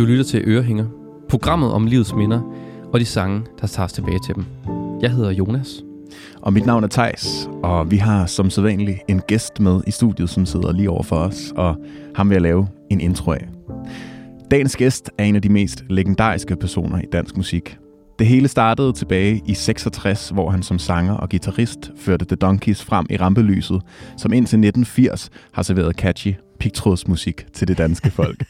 Du lytter til Ørehænger, programmet om livets minder og de sange, der tager os tilbage til dem. Jeg hedder Jonas. Og mit navn er Tejs, og vi har som sædvanligt en gæst med i studiet, som sidder lige over for os, og ham vil jeg lave en intro af. Dagens gæst er en af de mest legendariske personer i dansk musik. Det hele startede tilbage i 66, hvor han som sanger og guitarist førte The Donkeys frem i rampelyset, som indtil 1980 har serveret catchy pigtrådsmusik til det danske folk.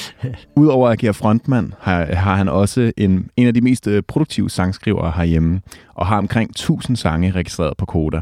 Udover at agere frontmand, har, har han også en, en af de mest øh, produktive sangskrivere herhjemme, og har omkring 1000 sange registreret på Koda.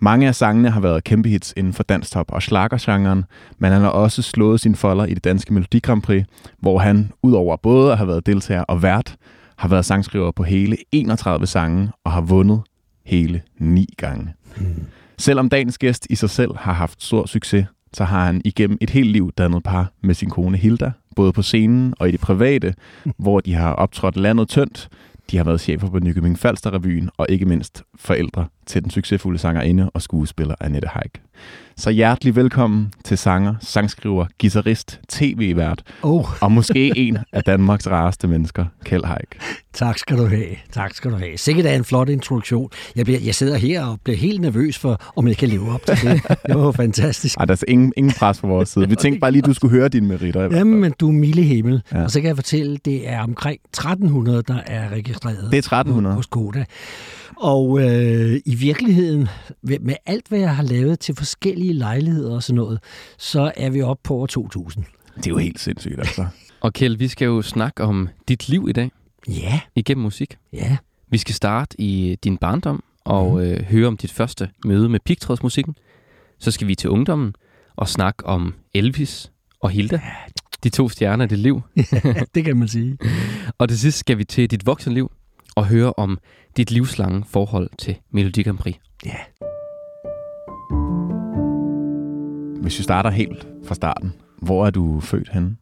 Mange af sangene har været kæmpe hits inden for danstop og slagergenren, men han har også slået sine folder i det danske Melodi Grand Prix, hvor han, udover både at have været deltager og vært, har været sangskriver på hele 31 sange og har vundet hele 9 gange. Mm. Selvom dagens gæst i sig selv har haft stor succes, så har han igennem et helt liv dannet par med sin kone Hilda, både på scenen og i det private, hvor de har optrådt landet tyndt. De har været chefer på Nykøbing Falster Revyen, og ikke mindst forældre til den succesfulde sangerinde og skuespiller Annette Haik. Så hjertelig velkommen til sanger, sangskriver, guitarist, tv-vært oh. og måske en af Danmarks rareste mennesker, Kjeld Haik. Tak skal du have. Tak skal du have. Sikkert er en flot introduktion. Jeg, bliver, jeg sidder her og bliver helt nervøs for, om jeg kan leve op til det. Det var fantastisk. Ej, der er ingen, ingen pres fra vores side. Vi tænkte bare lige, du skulle høre dine meritter. Jamen, men du er milde himmel. Ja. Og så kan jeg fortælle, det er omkring 1300, der er registreret. Det er 1300. Hos Koda. Og øh, i virkeligheden, med alt hvad jeg har lavet til forskellige lejligheder og sådan noget, så er vi oppe på over 2000. Det er jo helt sindssygt, altså. og Kjeld, vi skal jo snakke om dit liv i dag. Ja. Igennem musik. Ja. Vi skal starte i din barndom og mm. øh, høre om dit første møde med pigtrådsmusikken. Så skal vi til ungdommen og snakke om Elvis og Hilda. De to stjerner i dit liv. det kan man sige. og til sidst skal vi til dit voksenliv og høre om dit livslange forhold til Melodi Grand Prix. Ja. Hvis vi starter helt fra starten, hvor er du født henne?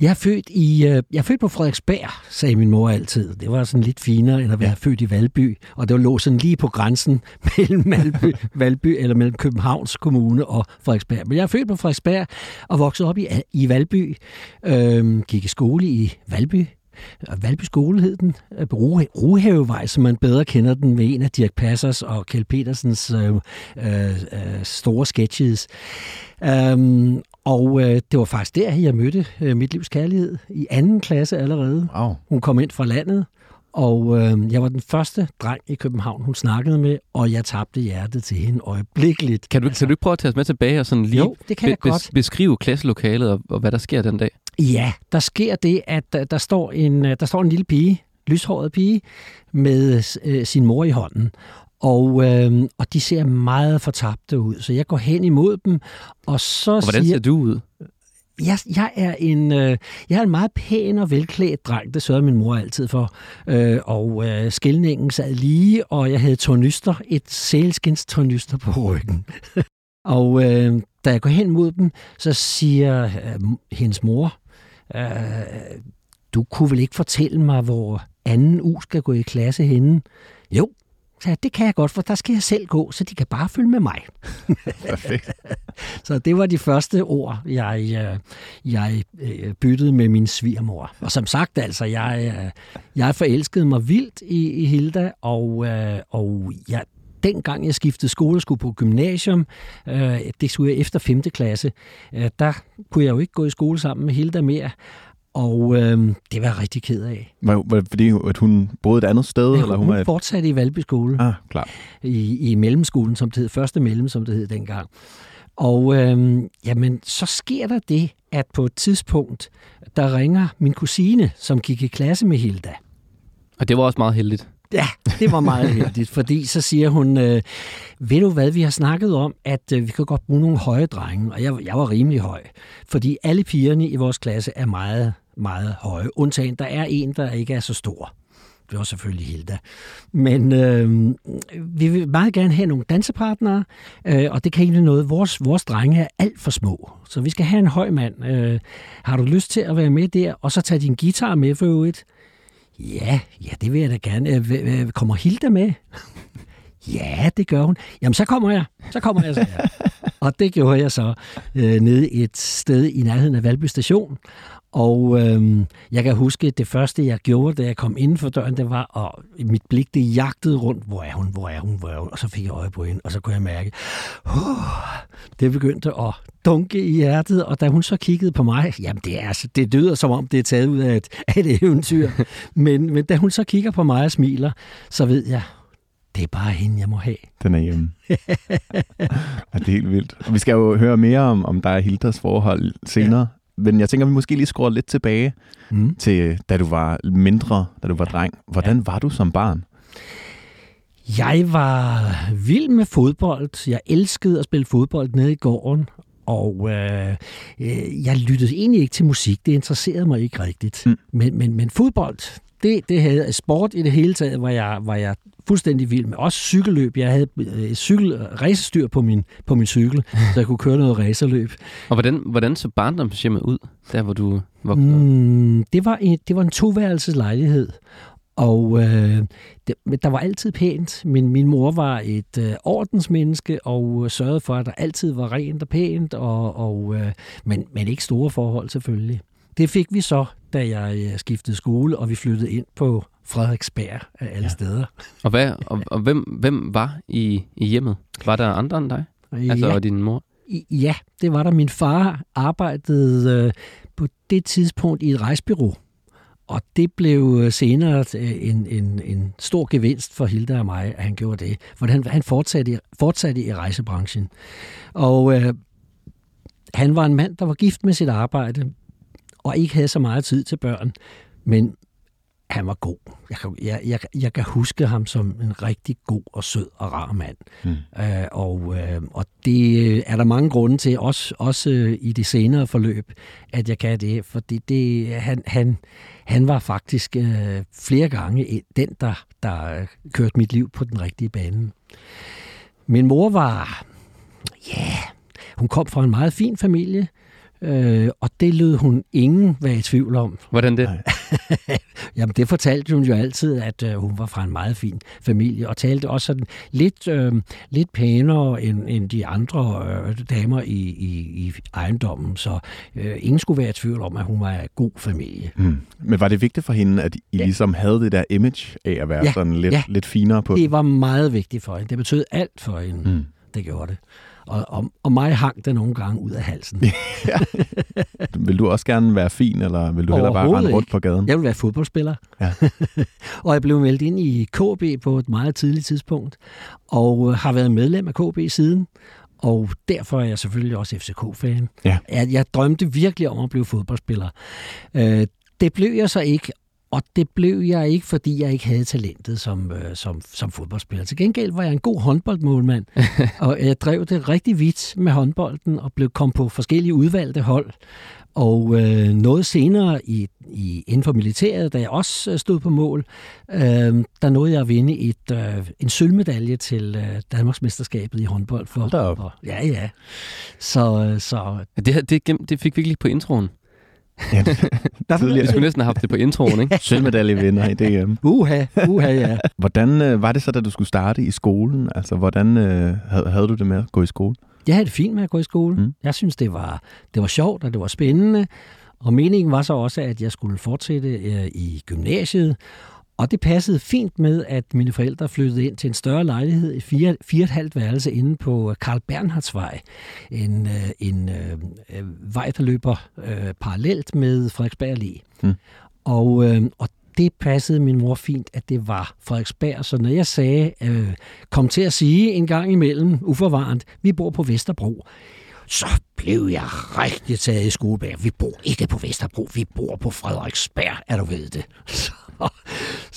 Jeg er født i jeg er født på Frederiksberg, sagde min mor altid. Det var sådan lidt finere end at være ja. født i Valby, og det lå sådan lige på grænsen mellem Valby, Valby eller mellem Københavns Kommune og Frederiksberg. Men jeg er født på Frederiksberg og voksede op i, i Valby. Øhm, gik i skole i Valby Valby Skole hed den, Ruhavevej, som man bedre kender den med en af Dirk Passers og Kjeld Petersens øh, øh, øh, store sketches. Um, og øh, det var faktisk der, jeg mødte øh, mit livs kærlighed i anden klasse allerede. Wow. Hun kom ind fra landet, og øh, jeg var den første dreng i København, hun snakkede med, og jeg tabte hjertet til hende øjeblikkeligt. Kan du, altså, kan du ikke prøve at tage os med tilbage og sådan lige jo, det kan be- jeg godt. beskrive klasselokalet og, og hvad der sker den dag? Ja, der sker det, at der, der, står, en, der står en lille pige, lyshåret pige, med øh, sin mor i hånden. Og, øh, og de ser meget fortabte ud, så jeg går hen imod dem, og så og hvordan siger, ser du ud? Jeg, jeg, er en, øh, jeg er en meget pæn og velklædt dreng, det sørgede min mor altid for. Øh, og øh, skældningen sad lige, og jeg havde tornyster, et sælskins tornyster på ryggen. og øh, da jeg går hen mod dem, så siger øh, hendes mor, øh, du kunne vel ikke fortælle mig, hvor anden uge skal gå i klasse henne? Jo, så det kan jeg godt, for der skal jeg selv gå, så de kan bare følge med mig. Perfekt. så det var de første ord, jeg, øh, jeg øh, byttede med min svigermor. Og som sagt, altså, jeg, øh, jeg forelskede mig vildt i, i Hilda, og, og jeg, dengang jeg skiftede skole og skulle på gymnasium, det skulle jeg efter 5. klasse, der kunne jeg jo ikke gå i skole sammen med Hilda mere. Og øh, det var jeg rigtig ked af. Var, var det fordi, at hun boede et andet sted? Ja, eller hun, hun var fortsatte i Valby skole. Ah, klar. I, I mellemskolen, som det hed. Første mellem, som det hed dengang. Og øh, jamen, så sker der det, at på et tidspunkt, der ringer min kusine, som gik i klasse med Hilda. Og det var også meget heldigt. Ja, det var meget heldigt, fordi så siger hun, øh, ved du hvad, vi har snakket om, at øh, vi kan godt bruge nogle høje drenge, og jeg, jeg var rimelig høj, fordi alle pigerne i vores klasse er meget meget høje. Undtagen, der er en, der ikke er så stor. Det var selvfølgelig Hilda. Men øh, vi vil meget gerne have nogle dansepartnere, øh, og det kan egentlig noget. Vores, vores drenge er alt for små, så vi skal have en høj mand. Øh, har du lyst til at være med der, og så tage din guitar med for øvrigt? Ja, ja, det vil jeg da gerne. Øh, kommer Hilda med? ja, det gør hun. Jamen, så kommer jeg. Så kommer jeg, så jeg. Og det gjorde jeg så øh, nede et sted i nærheden af Valby Station. Og øhm, jeg kan huske, at det første, jeg gjorde, da jeg kom inden for døren, det var, og mit blik, det jagtede rundt, hvor er hun, hvor er hun, hvor er hun, og så fik jeg øje på hende, og så kunne jeg mærke, uh, det begyndte at dunke i hjertet, og da hun så kiggede på mig, jamen det, er, altså, det lyder som om, det er taget ud af et, af et eventyr, men, men da hun så kigger på mig og smiler, så ved jeg, det er bare hende, jeg må have. Den er hjemme. ja, det er helt vildt. Og vi skal jo høre mere om, om dig og Hilders forhold senere. Ja. Men jeg tænker, vi måske lige skruer lidt tilbage mm. til, da du var mindre, da du var dreng. Hvordan ja. var du som barn? Jeg var vild med fodbold. Jeg elskede at spille fodbold nede i gården. Og øh, øh, jeg lyttede egentlig ikke til musik. Det interesserede mig ikke rigtigt. Mm. Men, men, men fodbold, det, det havde sport i det hele taget, var jeg, var jeg fuldstændig vild med. Også cykelløb. Jeg havde øh, cykel, racestyr på min, på min cykel, så jeg kunne køre noget racerløb. Og hvordan, hvordan så barndomshjemmet ud, der hvor du voksede mm, det, var en, det var en toværelses lejlighed. Og øh, det, der var altid pænt, men min mor var et øh, ordensmenneske og sørgede for, at der altid var rent og pænt, og, og, øh, men, men ikke store forhold selvfølgelig. Det fik vi så, da jeg øh, skiftede skole, og vi flyttede ind på Frederiksberg af alle ja. steder. Og, hvad, og, og hvem, hvem var i, i hjemmet? Var der andre end dig? Altså ja. og din mor? Ja, det var der. Min far arbejdede øh, på det tidspunkt i et rejsbyrå. Og det blev øh, senere en, en, en stor gevinst for Hilda og mig, at han gjorde det. For han, han fortsatte, fortsatte i rejsebranchen. Og øh, han var en mand, der var gift med sit arbejde, og ikke havde så meget tid til børn. Men han var god. Jeg kan, jeg, jeg, jeg kan huske ham som en rigtig god og sød og rar mand. Mm. Øh, og, øh, og det er der mange grunde til, også, også øh, i det senere forløb, at jeg kan det. Fordi det, han, han, han var faktisk øh, flere gange den, der, der kørte mit liv på den rigtige bane. Min mor var, ja, yeah, hun kom fra en meget fin familie. Øh, og det lød hun ingen være i tvivl om. Hvordan det? Jamen, det fortalte hun jo altid, at øh, hun var fra en meget fin familie, og talte også sådan lidt, øh, lidt pænere end, end de andre øh, damer i, i, i ejendommen, så øh, ingen skulle være i tvivl om, at hun var en god familie. Mm. Men var det vigtigt for hende, at I ja. ligesom havde det der image af at være ja. sådan lidt, ja. lidt finere på det? var meget vigtigt for hende. Det betød alt for hende. Mm. Det gjorde det. Og, og, og mig hang det nogle gange ud af halsen. ja. Vil du også gerne være fin, eller vil du hellere bare rende rundt på gaden? Jeg vil være fodboldspiller. Ja. og jeg blev meldt ind i KB på et meget tidligt tidspunkt, og har været medlem af KB siden. Og derfor er jeg selvfølgelig også FCK-fan. Ja. Jeg, jeg drømte virkelig om at blive fodboldspiller. Øh, det blev jeg så ikke, og det blev jeg ikke, fordi jeg ikke havde talentet som, øh, som, som fodboldspiller. Til gengæld var jeg en god håndboldmålmand, og jeg drev det rigtig vidt med håndbolden og blev kom på forskellige udvalgte hold. Og øh, noget senere i, i, inden for militæret, da jeg også øh, stod på mål, øh, der nåede jeg at vinde et, øh, en sølvmedalje til øh, Danmarksmesterskabet i håndbold. For, for, ja, ja. Så, øh, så... Det, det, det fik vi ikke lige på introen. Ja, Vi skulle næsten have haft det på introen, ikke? Sølvmedalje vinder i DM. Uha, uha, ja. Hvordan øh, var det så, da du skulle starte i skolen? Altså, hvordan øh, havde du det med at gå i skole? Jeg havde det fint med at gå i skole. Mm. Jeg synes, det var, det var sjovt, og det var spændende. Og meningen var så også, at jeg skulle fortsætte øh, i gymnasiet. Og det passede fint med, at mine forældre flyttede ind til en større lejlighed, et halvt værelse inde på Karl Bernhardsvej. En, øh, en øh, øh, vej, der løber øh, parallelt med Frederiksberg Allé. Mm. Og, øh, og det passede min mor fint, at det var Frederiksberg. Så når jeg sagde, øh, kom til at sige en gang imellem, uforvarende, vi bor på Vesterbro, så blev jeg rigtig taget i skolebær. Vi bor ikke på Vesterbro, vi bor på Frederiksberg, er du ved det. Så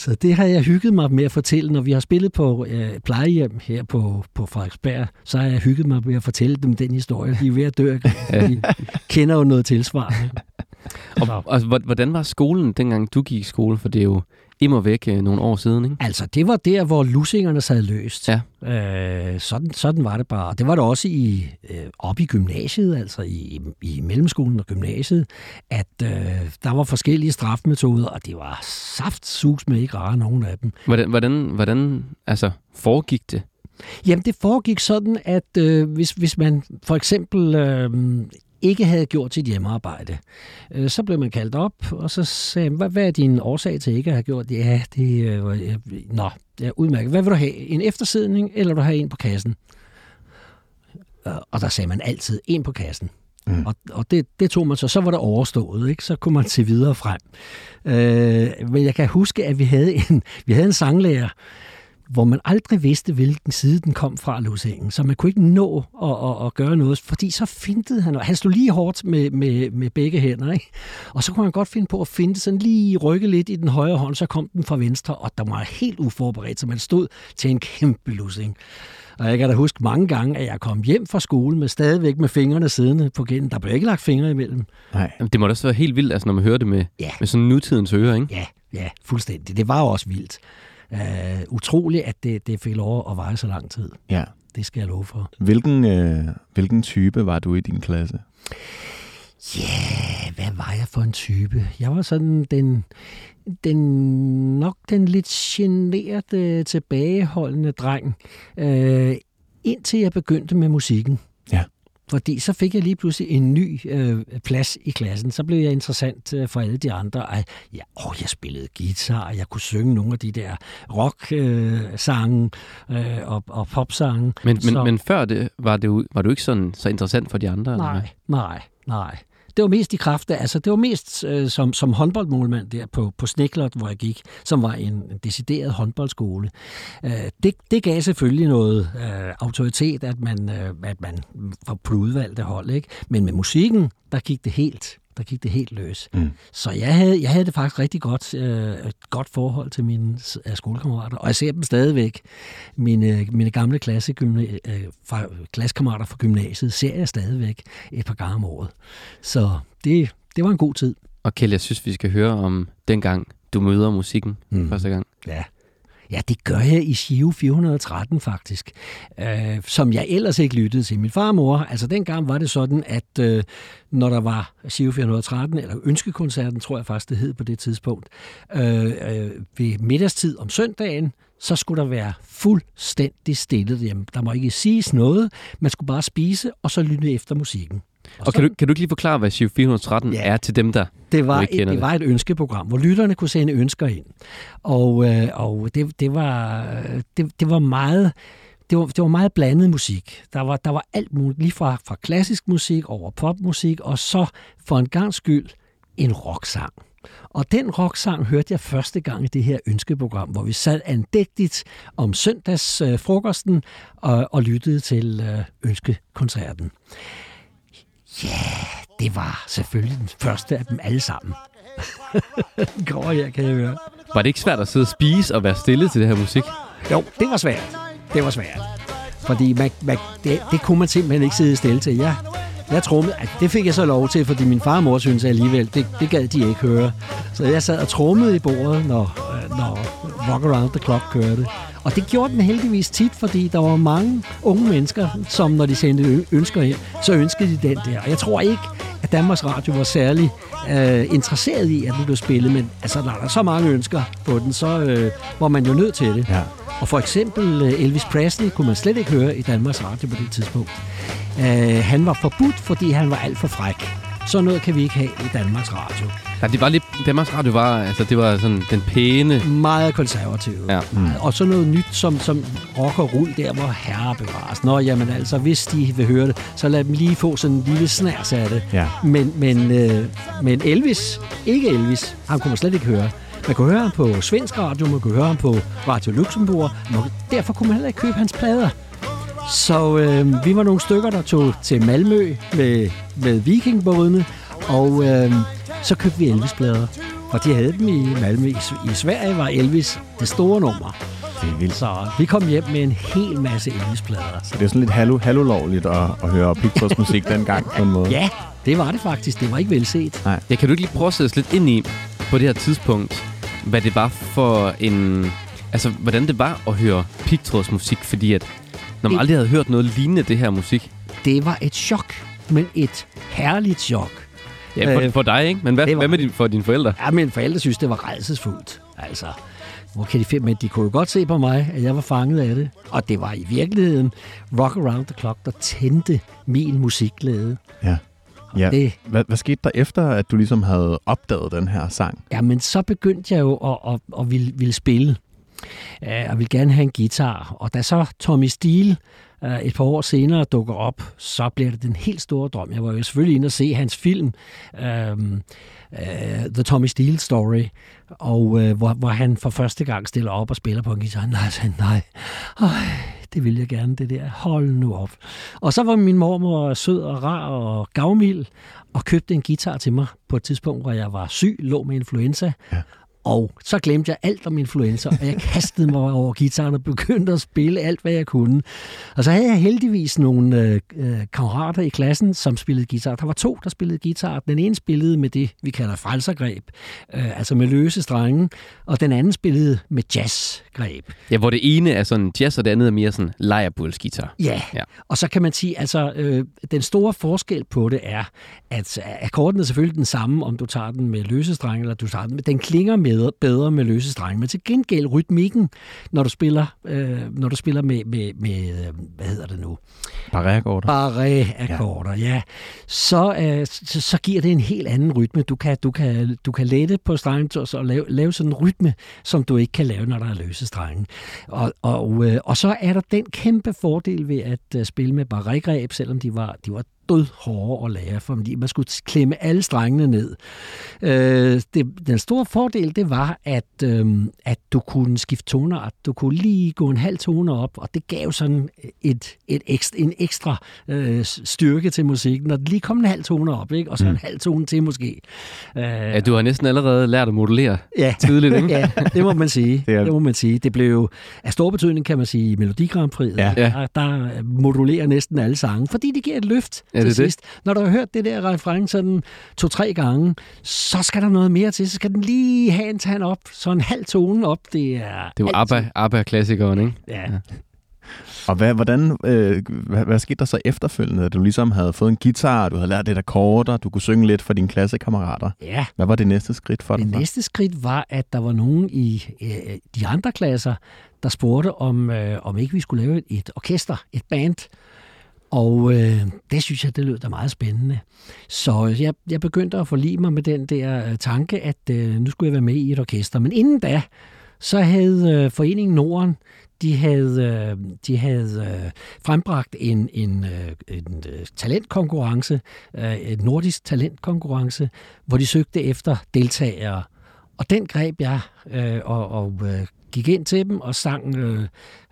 så det har jeg hygget mig med at fortælle. Når vi har spillet på øh, plejehjem her på, på Frederiksberg, så har jeg hygget mig med at fortælle dem den historie. De er ved at dø. De kender jo noget tilsvarende. Og, altså, hvordan var skolen, dengang du gik i skole? For det er jo immer væk øh, nogle år siden, ikke? Altså, det var der, hvor lussingerne sad løst. Ja. Øh, sådan, sådan var det bare. Det var det også i, øh, op i gymnasiet, altså i, i mellemskolen og gymnasiet, at øh, der var forskellige strafmetoder, og det var saft sus med ikke rare nogen af dem. Hvordan, hvordan, hvordan altså, foregik det? Jamen, det foregik sådan, at øh, hvis, hvis man for eksempel øh, ikke havde gjort sit hjemmearbejde. Øh, så blev man kaldt op, og så sagde man, hvad, er din årsag til ikke at have gjort det? Ja, det er... Øh, nå, er udmærket. Hvad vil du have? En eftersidning, eller vil du have en på kassen? Øh, og der sagde man altid en på kassen. Mm. Og, og det, det tog man så, så var det overstået, ikke? så kunne man se videre frem. Øh, men jeg kan huske, at vi havde en, vi havde en sanglærer, hvor man aldrig vidste, hvilken side den kom fra lussingen. Så man kunne ikke nå at, at, at gøre noget, fordi så fintede han, han stod lige hårdt med, med, med begge hænder, ikke? og så kunne han godt finde på at finde sådan lige rykke lidt i den højre hånd, så kom den fra venstre, og der var helt uforberedt, så man stod til en kæmpe lussing. Og jeg kan da huske mange gange, at jeg kom hjem fra skole med stadigvæk med fingrene siddende på gænden. Der blev ikke lagt fingre imellem. Nej. Det må da også være helt vildt, altså, når man hører det med, ja. med sådan nutidens ører, ikke? Ja, ja, fuldstændig. Det var jo også vildt. Uh, utroligt, at det, det fik lov at veje så lang tid. Ja. Det skal jeg love for. Hvilken, øh, hvilken type var du i din klasse? Ja, yeah, hvad var jeg for en type? Jeg var sådan den, den nok den lidt generede, tilbageholdende dreng, øh, indtil jeg begyndte med musikken. Fordi så fik jeg lige pludselig en ny øh, plads i klassen. Så blev jeg interessant øh, for alle de andre. At, ja, åh, jeg spillede guitar, og jeg kunne synge nogle af de der rock-sange øh, og, og pop-sange. Men, men, men før det var, det, var du ikke sådan så interessant for de andre? Nej, eller nej, nej det var mest i kraft af, altså det var mest øh, som, som håndboldmålmand der på, på Sneklot, hvor jeg gik, som var en, en decideret håndboldskole. Øh, det, det gav selvfølgelig noget øh, autoritet, at man, øh, at man var på udvalgte hold, ikke? Men med musikken, der gik det helt der gik det helt løs. Mm. Så jeg havde, jeg havde det faktisk rigtig godt, øh, et godt forhold til mine øh, skolekammerater, og jeg ser dem stadigvæk. Mine, mine gamle klasse, øh, fra, klassekammerater fra gymnasiet ser jeg stadigvæk et par gange om året. Så det, det var en god tid. Og Kjell, jeg synes, vi skal høre om dengang, du møder musikken mm. første gang. Ja. Ja, det gør jeg i Shio 413 faktisk, øh, som jeg ellers ikke lyttede til. Min far og mor, altså dengang var det sådan, at øh, når der var Shio 413, eller Ønskekoncerten, tror jeg faktisk det hed på det tidspunkt, øh, øh, ved middagstid om søndagen, så skulle der være fuldstændig stille hjem. Der må ikke siges noget, man skulle bare spise, og så lytte efter musikken. Og, og kan, du, kan du ikke lige forklare, hvad Shiv 413 ja, er til dem, der det var, ikke et, det, var et ønskeprogram, hvor lytterne kunne sende ønsker ind. Og, øh, og det, det, var, det, det var meget... Det var, det var meget blandet musik. Der var, der var alt muligt, lige fra, fra klassisk musik over popmusik, og så for en gang skyld en rocksang. Og den rocksang hørte jeg første gang i det her ønskeprogram, hvor vi sad andægtigt om søndagsfrokosten øh, og, og lyttede til øh, ønskekoncerten. Ja, det var selvfølgelig den første af dem alle sammen. Går her, kan jeg høre. Var det ikke svært at sidde og spise og være stille til det her musik? Jo, det var svært. Det var svært. Fordi man, man, det, det kunne man simpelthen ikke sidde stille til. Jeg, jeg trommede, at det fik jeg så lov til, fordi min far og mor synes alligevel, det, det gad de ikke høre. Så jeg sad og trommede i bordet, når, når Rock Around the Clock kørte. Og det gjorde den heldigvis tit, fordi der var mange unge mennesker, som når de sendte ønsker ind, så ønskede de den der. Og jeg tror ikke, at Danmarks Radio var særlig øh, interesseret i, at den blev spillet, men altså, når der er så mange ønsker på den, så øh, var man jo nødt til det. Ja. Og for eksempel øh, Elvis Presley kunne man slet ikke høre i Danmarks Radio på det tidspunkt. Øh, han var forbudt, fordi han var alt for fræk. Så noget kan vi ikke have i Danmarks Radio. Ja, det var lidt, Danmarks Radio var, altså det var sådan den pæne... Meget konservativ. Ja. Mm. Og så noget nyt som, som rock og rull der, hvor herre bevares. Nå, jamen altså, hvis de vil høre det, så lad dem lige få sådan en lille snærs af det. Ja. Men, men, øh, men Elvis, ikke Elvis, han kunne man slet ikke høre. Man kunne høre ham på svensk radio, man kunne høre ham på Radio Luxembourg. Derfor kunne man heller ikke købe hans plader. Så øh, vi var nogle stykker, der tog til Malmø med, med vikingbådene, og øh, så købte vi Elvis-plader. Og de havde dem i Malmø. I, I Sverige var Elvis det store nummer. Det er vildt. Så vi kom hjem med en hel masse Elvis-plader. Så det er sådan lidt hallo, hallo-lovligt at, at høre Pictures musik dengang på en måde. Ja, det var det faktisk. Det var ikke velset. Nej. Jeg kan du ikke lige prøve at sætte lidt ind i, på det her tidspunkt, hvad det var for en... Altså, hvordan det var at høre pigtrådsmusik, fordi at når man aldrig havde hørt noget lignende det her musik. Det var et chok, men et herligt chok. Ja, for, øh, for dig, ikke? Men hvad, var, hvad med din, for dine forældre? Ja, mine forældre synes, det var redselsfuldt. Altså, hvor kan de finde, men de kunne jo godt se på mig, at jeg var fanget af det. Og det var i virkeligheden Rock Around the Clock, der tændte min musikglæde. Ja. Ja. Det, Hvad, hvad skete der efter, at du ligesom havde opdaget den her sang? Ja, men så begyndte jeg jo at, at, at ville, ville spille. Og ville gerne have en guitar. Og da så Tommy Steele øh, et par år senere dukker op, så bliver det den helt store drøm. Jeg var jo selvfølgelig inde og se hans film, um, uh, The Tommy Steele Story, og hvor, hvor han for første gang stiller op og spiller på en guitar. Nej, sagde, nej, Øj, det vil jeg gerne, det der. Hold nu op. Og så var min mormor sød og rar og gavmild, og købte en guitar til mig på et tidspunkt, hvor jeg var syg, lå med influenza. Ja. Og så glemte jeg alt om influenza, og jeg kastede mig over gitaren og begyndte at spille alt, hvad jeg kunne. Og så havde jeg heldigvis nogle øh, øh, kammerater i klassen, som spillede guitar. Der var to, der spillede guitar. Den ene spillede med det, vi kalder frelsergreb, øh, altså med løse strenge, og den anden spillede med jazzgreb. Ja, hvor det ene er sådan jazz, og det andet er mere sådan lejrbulsgitar. Ja. Ja. og så kan man sige, altså øh, den store forskel på det er, at akkorden er selvfølgelig den samme, om du tager den med løse strenge, eller du tager den med, den klinger med, bedre med løse strenge, men til gengæld rytmikken, når du spiller, øh, når du spiller med, med, med, øh, hvad hedder det nu? Barré-akkorder? Barré-akkorder, ja. ja. Så, øh, så, så giver det en helt anden rytme. Du kan, du kan, du kan lette på strengen og så lave, lave sådan en rytme, som du ikke kan lave, når der er løse strenge. Og, og, øh, og så er der den kæmpe fordel ved at øh, spille med barré-greb, selvom de var, de var død hårde at lære, fordi man skulle klemme alle strengene ned. Øh, det, den store fordel, det var, at, øh, at du kunne skifte toner, du kunne lige gå en halv tone op, og det gav sådan et, et ekstra, en ekstra øh, styrke til musikken, når det lige kom en halv tone op, ikke? og så en Mm. halv tone til måske. Øh, Ja, du har næsten allerede lært at modellere ja. tidligt, ikke? ja, det må man sige. Det er- Det, må man sige. Det blev jo af stor betydning, kan man sige, i Melodi Grand Prix. Ja. Ja. Der, der modulerer næsten alle sange, fordi det giver et løft Ja, til det er det. sidst. Når du har hørt det der refræng sådan to-tre gange, så skal der noget mere til. Så skal den lige have en tand op, så en halv tone op. Det er Det er jo altid- ABBA, ABBA-klassikeren, ikke? Ja. Og hvad, hvordan, øh, hvad, hvad skete der så efterfølgende? Da du ligesom havde fået en guitar, du havde lært lidt akkorder, du kunne synge lidt for dine klassekammerater. ja. Hvad var det næste skridt for Det dig? næste skridt var, at der var nogen i øh, de andre klasser, der spurgte, om, øh, om ikke vi skulle lave et, et orkester, et band. Og øh, det synes jeg, det lød da meget spændende. Så øh, jeg, jeg begyndte at forlige mig med den der øh, tanke, at øh, nu skulle jeg være med i et orkester. Men inden da, så havde øh, Foreningen Norden, de havde, øh, de havde øh, frembragt en, en, øh, en øh, talentkonkurrence, øh, et nordisk talentkonkurrence, hvor de søgte efter deltagere. Og den greb jeg øh, og, og øh, gik ind til dem og sang øh,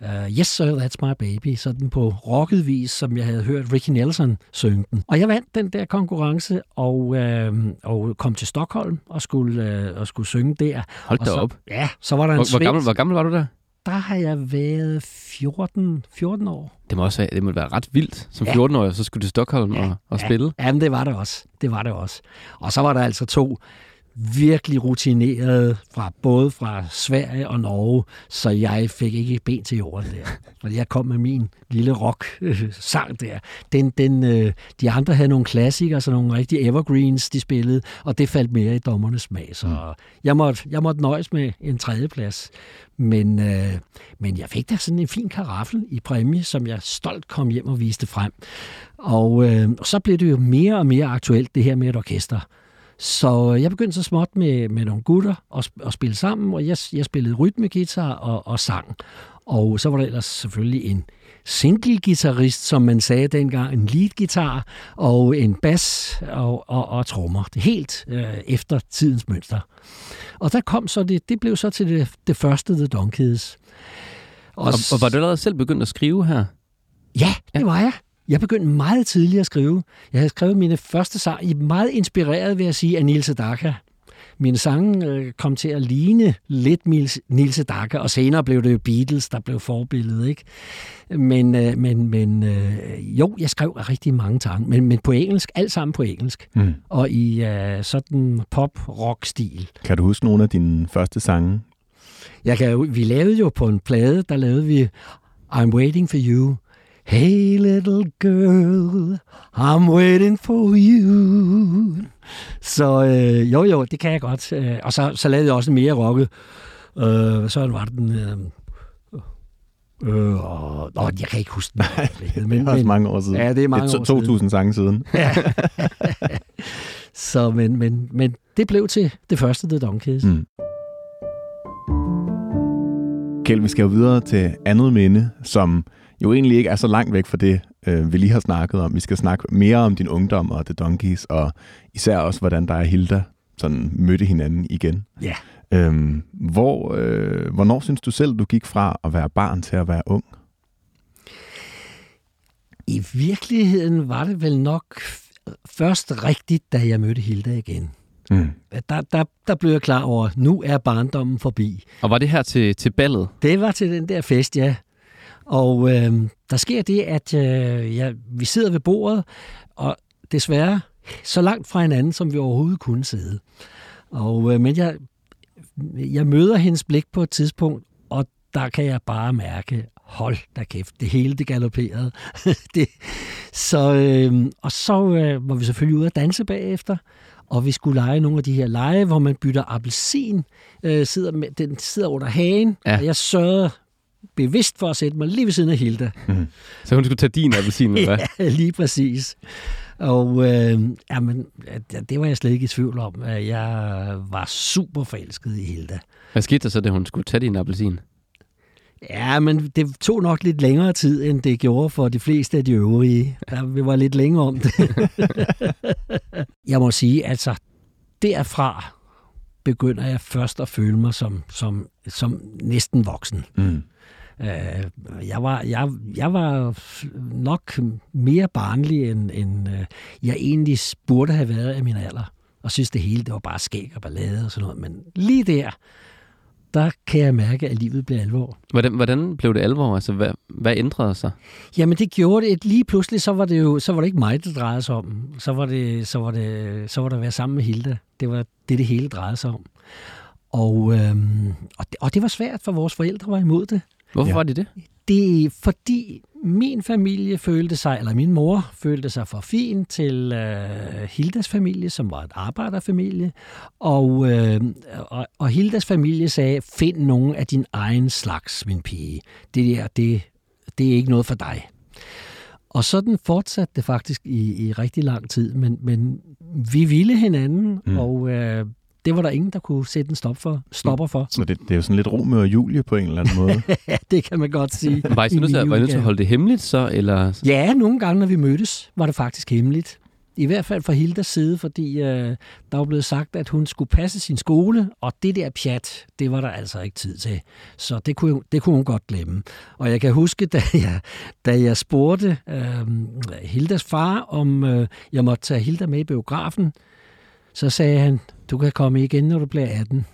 uh, Yes Sir, That's My Baby, sådan på rocket vis, som jeg havde hørt Ricky Nelson synge den. Og jeg vandt den der konkurrence og, øh, og kom til Stockholm og skulle, øh, og skulle synge der. Hold Og da så, op. Ja, så var der en Hvor, hvor, gammel, hvor gammel var du der? Der har jeg været 14, 14 år. Det må også være, det må være ret vildt som Ja. 14-årig, så skulle du til Stockholm og, og spille. Ja, jamen, det var det også. Det var det også. Og så var der altså to virkelig rutinerede fra både fra Sverige og Norge, så jeg fik ikke ben til jorden der. Fordi jeg kom med min lille rock-sang der. Den, den, øh, de andre havde nogle klassikere, så nogle rigtige evergreens, de spillede, og det faldt mere i dommernes smag. Så Mm. jeg, måtte, jeg måtte nøjes med en tredjeplads. Men, øh, men jeg fik da sådan en fin karaffel i præmie, som jeg stolt kom hjem og viste frem. Og øh, så blev det jo mere og mere aktuelt, det her med et orkester. Så jeg begyndte så småt med, med nogle gutter at, at spille sammen, og jeg, jeg spillede rytmegitar og, og sang. Og så var der ellers selvfølgelig en single-gitarrist, som man sagde dengang, en lead-gitar, og en bas og, og, og trommer. Det er helt øh, efter tidens mønster. Og der kom så det, det blev så til det, det første The Donkeys. Og, og var du allerede selv begyndt at skrive her? Ja, det var jeg. Jeg begyndte meget tidligt at skrive. Jeg havde skrevet mine første sang, meget inspireret ved at sige af Nils Sedaka. Mine sange øh, kom til at ligne lidt Nils, Nils Sedaka, og senere blev det jo Beatles, der blev forbilledet, ikke? Men, øh, men, men øh, jo, jeg skrev rigtig mange sange, men, men på engelsk, alt sammen på engelsk, Mm. og i øh, sådan pop-rock-stil. Kan du huske nogle af dine første sange? Jeg kan, vi lavede jo på en plade, der lavede vi I'm waiting for you. Hey little girl, I'm waiting for you. Så øh, jo jo, det kan jeg godt. Øh, Og så, så lavede jeg også en mere rocket. Øh, så var det den... Øh, øh, og, åh, jeg kan ikke huske den. Det er også mange år siden. Ja, det er mange det år er to- 2000 sange siden. Ja. Så, men, men, men det blev til det første The Donkeys. Mm. Kjeld, vi skal jo videre til andet minde, som jo egentlig ikke er så langt væk fra det, øh, vi lige har snakket om. Vi skal snakke mere om din ungdom og The Donkeys, og især også, hvordan der og Hilda sådan mødte hinanden igen. Ja. Øhm, hvor, øh, hvornår synes du selv, du gik fra at være barn til at være ung? I virkeligheden var det vel nok først rigtigt, da jeg mødte Hilda igen. Mm. Der, der, der blev jeg klar over, at nu er barndommen forbi. Og var det her til, til ballet? Det var til den der fest, ja. Og øh, der sker det, at øh, ja, vi sidder ved bordet, og desværre så langt fra hinanden, som vi overhovedet kunne sidde. Og, øh, men jeg, jeg møder hendes blik på et tidspunkt, og der kan jeg bare mærke, hold da kæft, det hele det galopperede. det, så, øh, og så øh, var vi selvfølgelig ude at danse bagefter, og vi skulle lege nogle af de her lege, hvor man bytter appelsin, øh, sidder med, den sidder under hagen, ja. og jeg sørgede bevidst for at sætte mig lige ved siden af Hilda. Mm. Så hun skulle tage din appelsin, eller hvad? ja, lige præcis. Og øh, jamen, det var jeg slet ikke i tvivl om. Jeg var super forelsket i Hilda. Hvad skete der så, da hun skulle tage din appelsin? Ja, men det tog nok lidt længere tid, end det gjorde for de fleste af de øvrige. Der, vi var lidt længere om det. jeg må sige, altså, derfra begynder jeg først at føle mig som, som, som næsten voksen. Mm. Øh, jeg, var, jeg, jeg var nok mere barnlig, end, end øh, jeg egentlig burde have været af min alder. Og synes, det hele det var bare skæg og ballade og sådan noget. Men lige der, der kan jeg mærke, at livet bliver alvor. Hvordan, hvordan blev det alvor? Altså, hvad, hvad ændrede sig? Jamen, det gjorde det. Lige pludselig, så var det jo så var det ikke mig, det drejede sig om. Så var det, så var det, så var det at være sammen med Hilda. Det var det, det hele drejede sig om. Og, øhm, og, det, og det var svært, for vores forældre var imod det. Hvorfor ja. var det det? Det er fordi min familie følte sig, eller min mor følte sig for fin til uh, Hildas familie, som var et arbejderfamilie. Og, uh, og, og Hildas familie sagde, find nogen af din egen slags, min pige. Det der, det, det er ikke noget for dig. Og sådan fortsatte det faktisk i, i rigtig lang tid, men, men vi ville hinanden, mm. og uh, det var der ingen, der kunne sætte en stop for, stopper for. Så det, det er jo sådan lidt Romeo og Julie på en eller anden måde. ja, det kan man godt sige. var I nødt til, nødt til at holde det hemmeligt så? Eller? Ja, nogle gange, når vi mødtes, var det faktisk hemmeligt. I hvert fald fra Hildas side, fordi øh, der var blevet sagt, at hun skulle passe sin skole, og det der pjat, det var der altså ikke tid til. Så det kunne, det kunne hun godt glemme. Og jeg kan huske, da jeg, da jeg spurgte øh, Hildas far, om øh, jeg måtte tage Hilda med i biografen, så sagde han, du kan komme igen, når du bliver 18.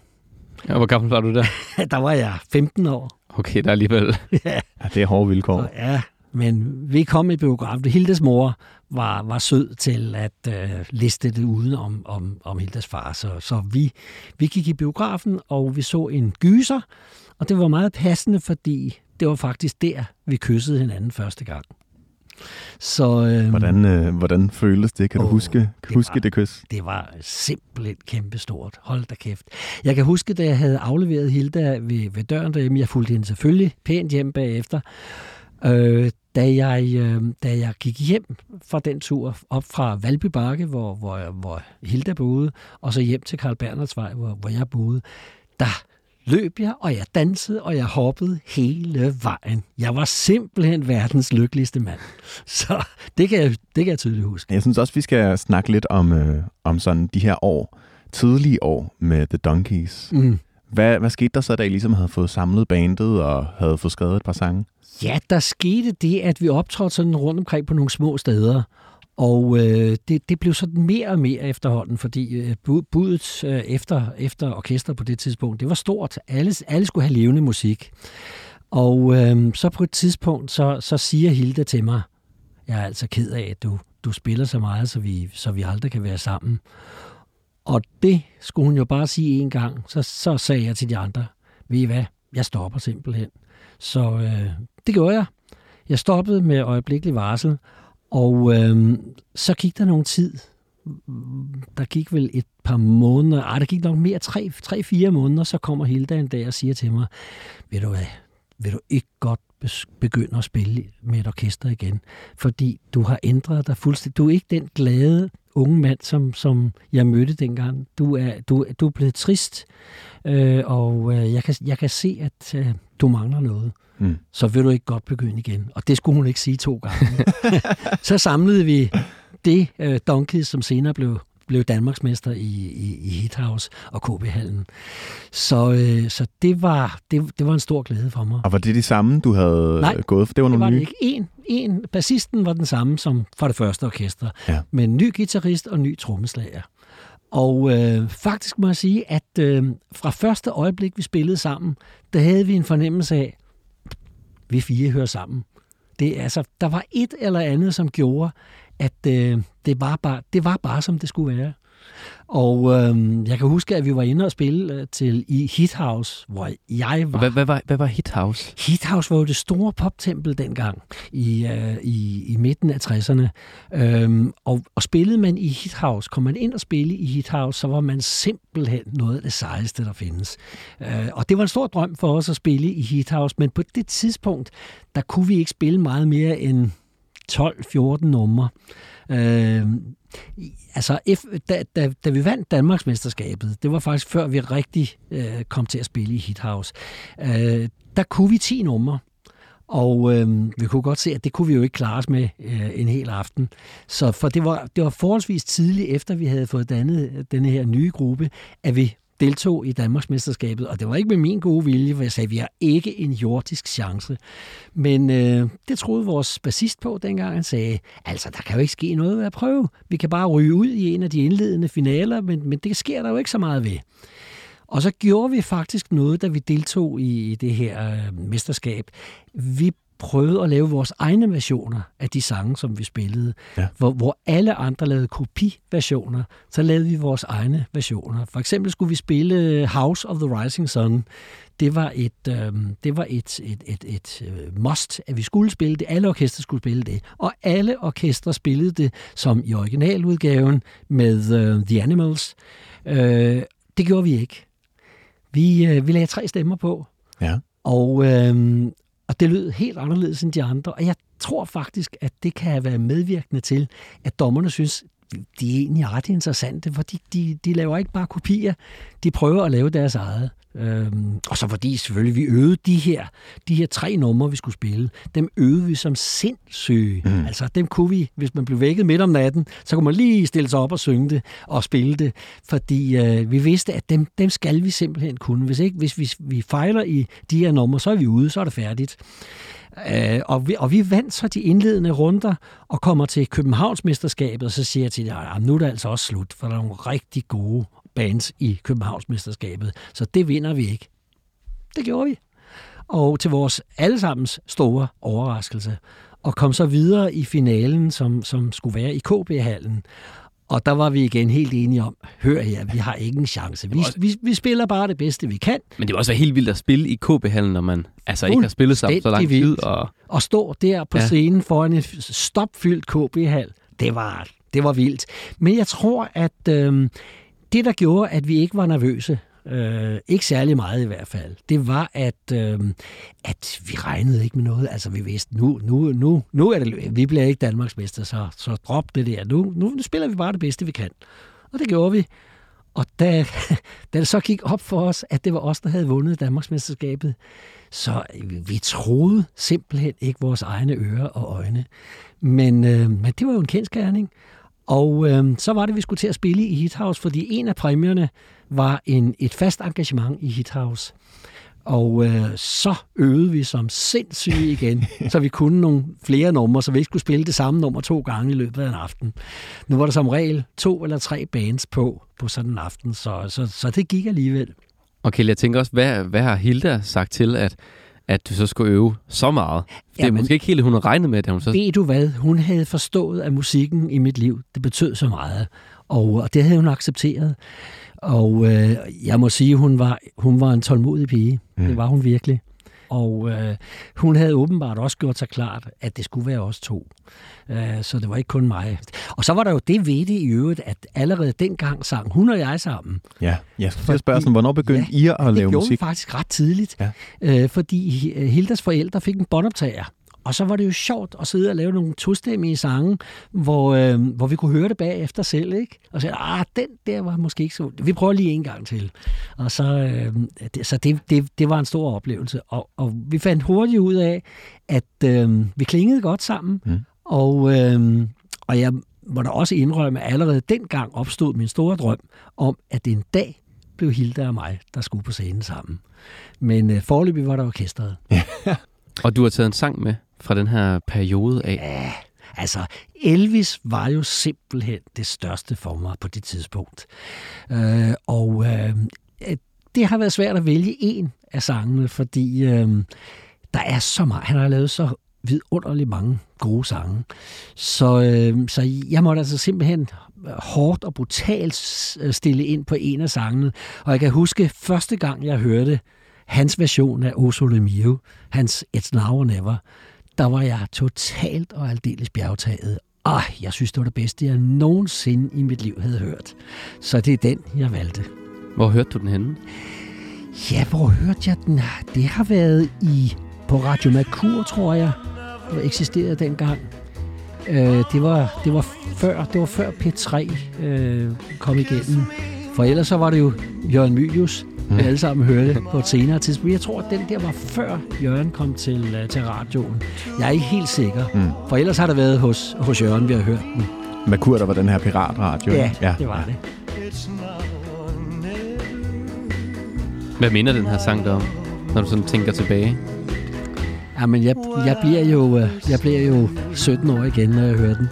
Ja, hvor gammel var du der? der var jeg 15 år. Okay, der er alligevel... ja. ja, det er hårde vilkår. Så, ja, men vi kom i biografen. Hildes mor var, var sød til at øh, liste det uden om, om, om Hildes far. Så, så vi, vi gik i biografen, og vi så en gyser, og det var meget passende, fordi det var faktisk der, vi kyssede hinanden første gang. Så, øhm, hvordan, øh, hvordan føltes det? Kan åh, du huske, kan det, huske var, det kys? Det var simpelthen kæmpestort. Hold da kæft. Jeg kan huske, da jeg havde afleveret Hilda ved, ved døren derhjemme, jeg fulgte hende selvfølgelig pænt hjem bagefter, øh, da, jeg, øh, da jeg gik hjem fra den tur op fra Valby Bakke, hvor, hvor, hvor Hilda boede, og så hjem til Karl Bernhardsvej, hvor, hvor jeg boede, der løb jeg, og jeg dansede, og jeg hoppede hele vejen. Jeg var simpelthen verdens lykkeligste mand. Så det kan jeg, det kan jeg tydeligt huske. Jeg synes også, vi skal snakke lidt om, øh, om sådan de her år, tidlige år med The Donkeys. Mm. Hvad, hvad skete der så, da I ligesom havde fået samlet bandet og havde fået skrevet et par sange? Ja, der skete det, at vi optrådte sådan rundt omkring på nogle små steder. Og øh, det, det blev sådan mere og mere efterhånden, fordi øh, budet øh, efter, efter orkester på det tidspunkt, det var stort. Alle, alle skulle have levende musik. Og øh, så på et tidspunkt, så, så siger Hilda til mig, jeg er altså ked af, at du, du spiller så meget, så vi, så vi aldrig kan være sammen. Og det skulle hun jo bare sige en gang. Så, så sagde jeg til de andre, ved I hvad, jeg stopper simpelthen. Så øh, det gjorde jeg. Jeg stoppede med øjeblikkelig varsel, og øh, så gik der nogen tid. Der gik vel et par måneder. Ej, der gik nok mere, tre, tre, fire måneder. Så kommer Hilda en dag og siger til mig, ved du hvad, vil du ikke godt begynde at spille med et orkester igen? Fordi du har ændret dig fuldstændig. Du er ikke den glade unge mand, som, som jeg mødte dengang. Du er, du, du er blevet trist, øh, og øh, jeg, kan, jeg kan se, at øh, du mangler noget. Mm. Så vil du ikke godt begynde igen. Og det skulle hun ikke sige to gange. så samlede vi det øh, Donkeys, som senere blev blev Danmarksmester i, i, i Hithouse og KB-hallen. Så, øh, så det, var, det, det var en stor glæde for mig. Og var det de samme, du havde Nej, gået for? Det var nogle det var nye? ikke. En, en, bassisten var den samme som fra det første orkester, ja. men ny guitarist og ny trommeslager. Og øh, faktisk må jeg sige, at øh, fra første øjeblik, vi spillede sammen, der havde vi en fornemmelse af, vi fire hører sammen. Det, altså, der var et eller andet, som gjorde, at øh, det, var bare, det var bare, som det skulle være. Og øh, jeg kan huske, at vi var inde og spille øh, til i Hit House, hvor jeg var... Hvad, hvad, var, hvad var Hit House? Hit House var jo det store poptempel dengang i, øh, i, i midten af 60'erne. Øhm, og, og spillede man i Hit House, kom man ind og spille i Hit House, så var man simpelthen noget af det sejeste, der findes. Øh, og det var en stor drøm for os at spille i Hit House, men på det tidspunkt, der kunne vi ikke spille meget mere end 12-14 numre. Øh, altså, if, da, da, da vi vandt Danmarksmesterskabet, det var faktisk før vi rigtig øh, kom til at spille i Hit House, øh, der kunne vi 10 numre. Og øh, vi kunne godt se, at det kunne vi jo ikke klare os med øh, en hel aften. Så for det var, det var forholdsvis tidligt, efter vi havde fået dannet denne her nye gruppe, at vi deltog i Danmarksmesterskabet, og det var ikke med min gode vilje, for jeg sagde, at vi har ikke en jordisk chance. Men øh, det troede vores bassist på dengang. Han sagde, altså der kan jo ikke ske noget ved at prøve. Vi kan bare ryge ud i en af de indledende finaler, men, men det sker der jo ikke så meget ved. Og så gjorde vi faktisk noget, da vi deltog i det her øh, mesterskab. Vi prøvede at lave vores egne versioner af de sange, som vi spillede. Ja. Hvor, hvor alle andre lavede kopiversioner, så lavede vi vores egne versioner. For eksempel skulle vi spille House of the Rising Sun. Det var et, øh, det var et, et, et, et uh, must, at vi skulle spille det. Alle orkester skulle spille det. Og alle orkestre spillede det som i originaludgaven med uh, The Animals. Uh, det gjorde vi ikke. Vi, uh, vi lagde tre stemmer på. Ja. Og, øh, og det lød helt anderledes end de andre, og jeg tror faktisk, at det kan have været medvirkende til, at dommerne synes, de er egentlig ret interessante, for de, de, de laver ikke bare kopier, de prøver at lave deres eget. Øhm, og så fordi selvfølgelig vi øvede de her, de her tre numre, vi skulle spille, dem øvede vi som sindssyge. Mm. Altså dem kunne vi, hvis man blev vækket midt om natten, så kunne man lige stille sig op og synge det og spille det, fordi øh, vi vidste, at dem, dem skal vi simpelthen kunne. Hvis ikke, hvis vi, vi fejler i de her numre, så er vi ude, så er det færdigt. Øh, og, vi, og vi vandt så de indledende runder og kommer til Københavnsmesterskabet, og så siger jeg til jer, at nu er det altså også slut, for der er nogle rigtig gode bands i Københavnsmesterskabet, så det vinder vi ikke. Det gjorde vi. Og til vores allesammens store overraskelse. Og kom så videre i finalen, som, som skulle være i KB-hallen. Og der var vi igen helt enige om, hør her, vi har ingen chance. Vi, vi, vi spiller bare det bedste, vi kan. Men det var også helt vildt at spille i KB-hallen, når man altså ikke har spillet sammen så lang tid. Og... og stå der på ja. scenen foran en stopfyldt KB-hal, det var, det var vildt. Men jeg tror, at øh, det, der gjorde, at vi ikke var nervøse, øh, ikke særlig meget i hvert fald, det var, at, øh, at vi regnede ikke med noget. Altså, vi vidste, nu, nu, nu, nu er det, vi bliver ikke Danmarksmester, så, så drop det der. Nu, nu, nu spiller vi bare det bedste, vi kan. Og det gjorde vi. Og da, da det så gik op for os, at det var os, der havde vundet Danmarksmesterskabet, så øh, vi troede simpelthen ikke vores egne ører og øjne. Men, øh, men det var jo en kendskærning. Og øh, så var det, vi skulle til at spille i Hithouse, fordi en af præmierne var en, et fast engagement i Hithouse. Og øh, så øvede vi som sindssyge igen, så vi kunne nogle flere numre, så vi ikke skulle spille det samme nummer to gange i løbet af en aften. Nu var der som regel to eller tre bands på, på sådan en aften, så, så, så det gik alligevel. Okay, jeg tænker også, hvad, hvad har Hilda sagt til, at at du så skulle øve så meget. Det er Jamen, måske ikke helt, hun havde regnet med det. Hun så... Ved du hvad? Hun havde forstået, at musikken i mit liv, det betød så meget. Og, og det havde hun accepteret. Og øh, jeg må sige, hun var, hun var en tålmodig pige. Mm. Det var hun virkelig. Og øh, hun havde åbenbart også gjort sig klart, at det skulle være os to. Øh, så det var ikke kun mig. Og så var der jo det ved det i øvrigt, at allerede dengang sang hun og jeg sammen. Ja, jeg skal spørge sådan, hvornår begyndte ja, I at lave musik? det gjorde vi faktisk ret tidligt. Ja. Øh, fordi Hildas forældre fik en båndoptager. Og så var det jo sjovt at sidde og lave nogle tostemmige sange, hvor, øh, hvor vi kunne høre det bagefter selv, ikke? Og så ah, den der var måske ikke så... Vi prøver lige en gang til. Og så, øh, det, så det, det, det var en stor oplevelse. Og, og vi fandt hurtigt ud af, at øh, vi klingede godt sammen, mm. og, øh, og jeg må da også indrømme, at allerede dengang opstod min store drøm om, at en dag blev Hilda og mig, der skulle på scenen sammen. Men øh, forløbig var der orkestret. og du har taget en sang med fra den her periode af. Ja, altså Elvis var jo simpelthen det største for mig på det tidspunkt. Øh, og øh, det har været svært at vælge en af sangene, fordi øh, der er så meget. Han har lavet så vidunderligt mange gode sange. Så, øh, så jeg måtte altså simpelthen hårdt og brutalt øh, stille ind på en af sangene. Og jeg kan huske første gang, jeg hørte hans version af O Sole Mio, hans It's Now or Never, der var jeg totalt og aldeles bjergtaget. Og jeg synes, det var det bedste, jeg nogensinde i mit liv havde hørt. Så det er den, jeg valgte. Hvor hørte du den henne? Ja, hvor hørte jeg den? Det har været i på Radio Merkur, tror jeg, der eksisterede dengang. Øh, det, var, det, var før, det var før P3 øh, kom igennem. For ellers så var det jo Jørgen Mylius, mm. vi alle sammen hørte på et senere tidspunkt. Jeg tror, at den der var før Jørgen kom til, uh, til radioen. Jeg er ikke helt sikker, mm. for ellers har det været hos, hos Jørgen, vi har hørt den. Merkur, der var den her piratradio. Ja, ja, det var det. Hvad minder den her sang der om, når du sådan tænker tilbage? Jamen, jeg, jeg, bliver jo, øh, jeg bliver jo 17 år igen, når jeg hører den.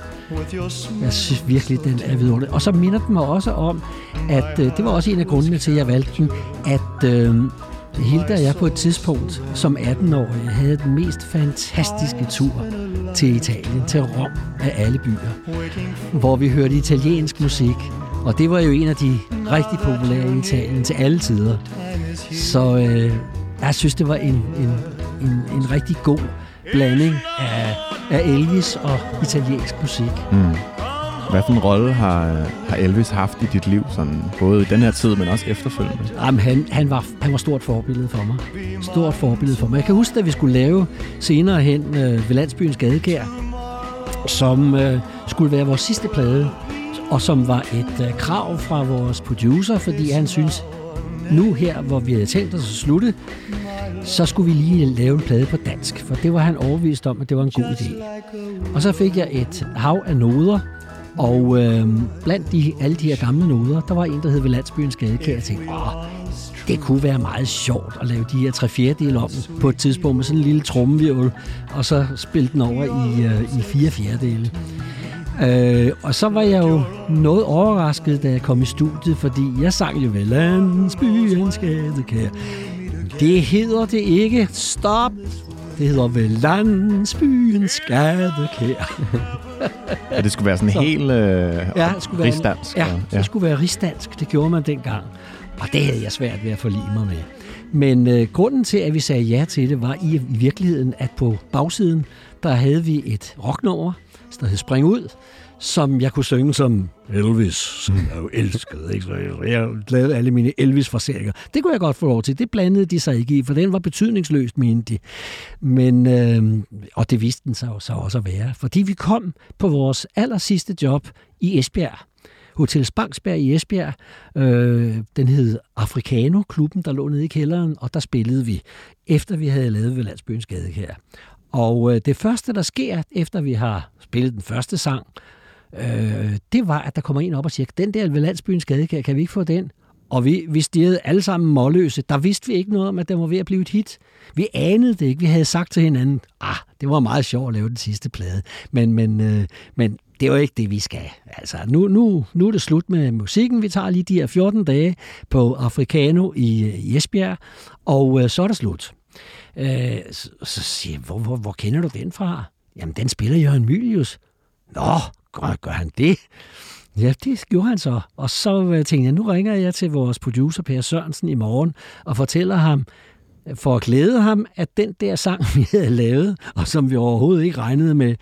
Jeg synes virkelig, den er vidunderlig. Og så minder den mig også om, at øh, det var også en af grundene til, at jeg valgte den, at øh, Hilda og jeg på et tidspunkt som 18-årig havde den mest fantastiske tur til Italien, til Rom af alle byer, hvor vi hørte italiensk musik. Og det var jo en af de rigtig populære i Italien til alle tider. Så øh, jeg synes, det var en, en, en, en rigtig god blanding af, af Elvis og italiensk musik. Mm. Hvad for en rolle har, har Elvis haft i dit liv, sådan, både i den her tid, men også efterfølgende? Jamen, han, han, var, han var stort forbillede for mig. Stort forbillede for mig. Jeg kan huske, at vi skulle lave senere hen øh, ved Landsbyens Gadekær, som øh, skulle være vores sidste plade, og som var et øh, krav fra vores producer, fordi han synes, nu her, hvor vi havde talt os at slutte, så skulle vi lige lave en plade på dansk, for det var han overvist om, at det var en god idé. Og så fik jeg et hav af noder, og øh, blandt de, alle de her gamle noder, der var en, der hed ved Landsbyens Gadekær, jeg tænkte, Åh, det kunne være meget sjovt at lave de her tre fjerdedel om på et tidspunkt med sådan en lille trommevirvel, og så spille den over i, øh, i fire fjerdedele. Øh, og så var jeg jo noget overrasket, da jeg kom i studiet, fordi jeg sang jo ved landsbyens gadekær. Det hedder det ikke. Stop. Det hedder ved landsbyens skadekær. ja, det skulle være sådan så, helt øh, ja, det skulle være, rigsdansk. Ja, ja, det skulle være rigsdansk. Det gjorde man dengang. Og det havde jeg svært ved at forlige mig med. Men øh, grunden til, at vi sagde ja til det, var i, i virkeligheden, at på bagsiden, der havde vi et rocknummer, der hed Spring Ud, som jeg kunne synge som Elvis, som jeg jo elskede. Ikke? Så jeg lavede alle mine Elvis-fraseringer. Det kunne jeg godt få lov til. Det blandede de sig ikke i, for den var betydningsløst, mente de. Men, øh, og det viste den sig så også at være. Fordi vi kom på vores aller sidste job i Esbjerg. Hotel Spangsberg i Esbjerg. Øh, den hed Africano, klubben, der lå nede i kælderen, og der spillede vi, efter vi havde lavet ved Landsbyens Gadekær. Og øh, det første, der sker, efter vi har spillet den første sang, øh, det var, at der kommer en op og siger, den der ved landsbyens gadekær, kan vi ikke få den? Og vi, vi stirrede alle sammen målløse. Der vidste vi ikke noget om, at den var ved at blive et hit. Vi anede det ikke. Vi havde sagt til hinanden, ah, det var meget sjovt at lave den sidste plade. Men, men, øh, men det var ikke det, vi skal. Altså, nu, nu, nu er det slut med musikken. Vi tager lige de her 14 dage på Africano i, øh, i Esbjerg, og øh, så er det slut. Øh, så, så siger jeg, hvor, hvor, hvor kender du den fra? Jamen, den spiller Jørgen Mylius. Nå, gør, gør han det? Ja, det gjorde han så. Og så øh, tænkte jeg, nu ringer jeg til vores producer, Per Sørensen, i morgen, og fortæller ham, for at glæde ham, at den der sang, vi havde lavet, og som vi overhovedet ikke regnede med,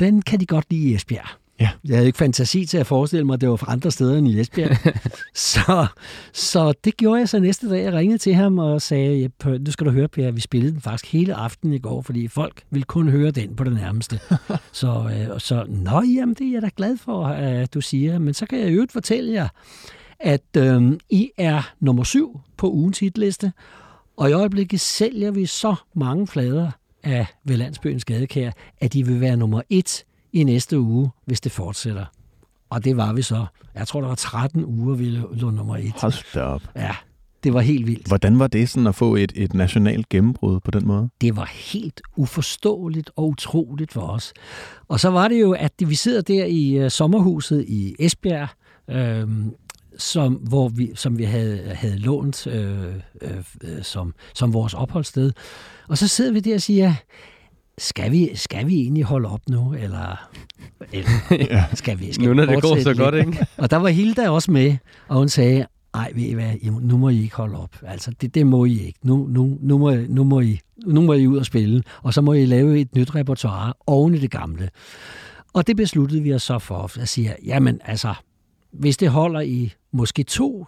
den kan de godt lide i Esbjerg. Ja. Jeg havde ikke fantasi til at forestille mig, at det var fra andre steder end i Esbjerg. så, så det gjorde jeg så næste dag. Jeg ringede til ham og sagde, nu skal du høre, Per, vi spillede den faktisk hele aftenen i går, fordi folk ville kun høre den på det nærmeste. så, øh, så, nå jamen, det er jeg da glad for, at du siger. Men så kan jeg jo fortælle jer, at øh, I er nummer syv på ugens hitliste, og i øjeblikket sælger vi så mange flader af ved Landsbyens Gadekær, at de vil være nummer et i næste uge, hvis det fortsætter. Og det var vi så. Jeg tror, der var 13 uger, vi lå nummer et. Hold op. Ja, det var helt vildt. Hvordan var det sådan at få et, et nationalt gennembrud på den måde? Det var helt uforståeligt og utroligt for os. Og så var det jo, at vi sidder der i uh, sommerhuset i Esbjerg, øh, som, hvor vi, som vi havde, havde lånt øh, øh, som, som vores opholdssted. Og så sidder vi der og siger, skal vi, skal vi egentlig holde op nu, eller, eller ja. skal vi skal Nu når det går så lidt? godt, ikke? Og der var Hilda også med, og hun sagde, ej, ved I hvad, nu må I ikke holde op. Altså, det, det må I ikke. Nu, nu, nu, må, nu, må I, nu må I ud og spille, og så må I lave et nyt repertoire oven i det gamle. Og det besluttede vi os så for at sige, jamen altså, hvis det holder i måske to,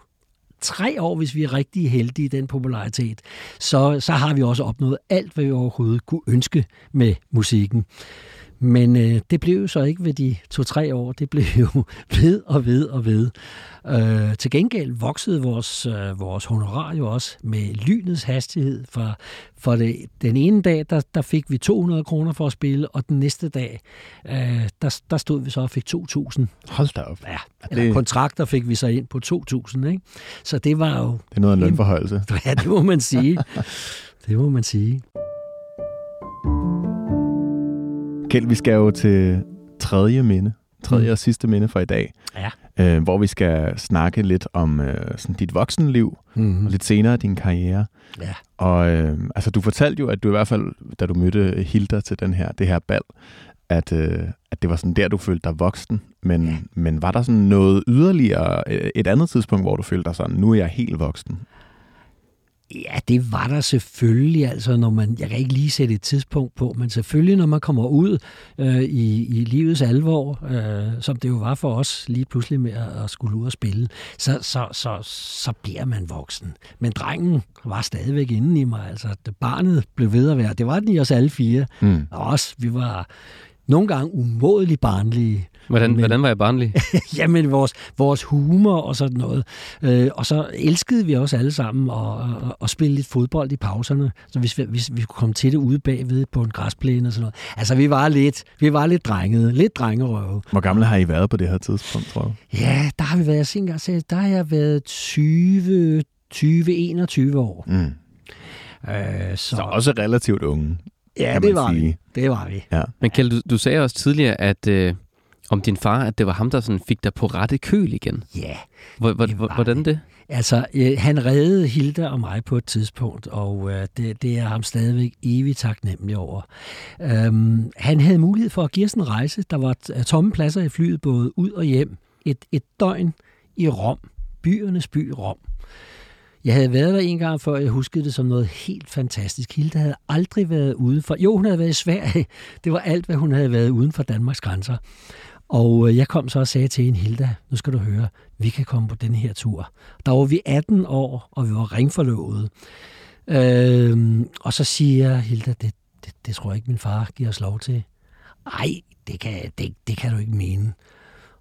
tre år, hvis vi er rigtig heldige i den popularitet, så, så har vi også opnået alt, hvad vi overhovedet kunne ønske med musikken. Men øh, det blev jo så ikke ved de to-tre år, det blev jo ved og ved og ved. Øh, til gengæld voksede vores, øh, vores honorar jo også med lynets hastighed. For, for det, den ene dag, der, der fik vi 200 kroner for at spille, og den næste dag, øh, der, der stod vi så og fik 2.000. Hold da op. Ja, eller det... kontrakter fik vi så ind på 2.000, ikke? Så det var jo... Det er noget af en lønforhøjelse. Ja, det må man sige. det må man sige. Kjeld, vi skal jo til tredje minde. Tredje mm. og sidste minde for i dag. Ja. Øh, hvor vi skal snakke lidt om øh, sådan dit voksenliv, mm-hmm. og lidt senere din karriere. Ja. Og øh, altså, du fortalte jo, at du i hvert fald, da du mødte Hilda til den her, det her bal, at, øh, at det var sådan der, du følte dig voksen. Men, ja. men var der sådan noget yderligere, øh, et andet tidspunkt, hvor du følte dig sådan, nu er jeg helt voksen? Ja, det var der selvfølgelig, altså når man, jeg kan ikke lige sætte et tidspunkt på, men selvfølgelig når man kommer ud øh, i, i livets alvor, øh, som det jo var for os lige pludselig med at, at skulle ud og spille, så, så, så, så bliver man voksen. Men drengen var stadigvæk inde i mig, altså det barnet blev ved at være, det var den i os alle fire, mm. og os, vi var nogle gange umådeligt barnlige. Hvordan, men, hvordan var jeg barnlig? jamen, vores, vores humor og sådan noget. Øh, og så elskede vi også alle sammen at, at, at spille lidt fodbold i pauserne. Så hvis vi, hvis vi kunne komme til det ude bagved på en græsplæne og sådan noget. Altså, vi var lidt, vi var lidt drengede. Lidt drengerøve. Hvor gamle har I været på det her tidspunkt, tror du? Ja, der har vi været, jeg gang, der har jeg været 20, 20-21 år. Mm. Øh, så, så også relativt unge. Ja, det var sige. vi. Det var vi. Ja. Men Kjeld, du, du sagde også tidligere, at øh, om din far, at det var ham, der sådan fik dig på rette køl igen. Ja. Hvor, hvor, det hvordan det? Altså, øh, han reddede Hilda og mig på et tidspunkt, og øh, det, det er ham stadigvæk evigt taknemmelig over. Øhm, han havde mulighed for at give os en rejse. Der var tomme pladser i flyet, både ud og hjem. Et, et døgn i Rom. Byernes by Rom. Jeg havde været der en gang før, jeg huskede det som noget helt fantastisk. Hilda havde aldrig været ude for... Jo, hun havde været i Sverige. Det var alt, hvad hun havde været uden for Danmarks grænser. Og øh, jeg kom så og sagde til hende, Hilda, nu skal du høre, vi kan komme på den her tur. Der var vi 18 år, og vi var ringforlovet. Øhm, og så siger jeg, Hilda, det, det, det tror jeg ikke, min far giver os lov til. Ej, det kan, det, det kan du ikke mene.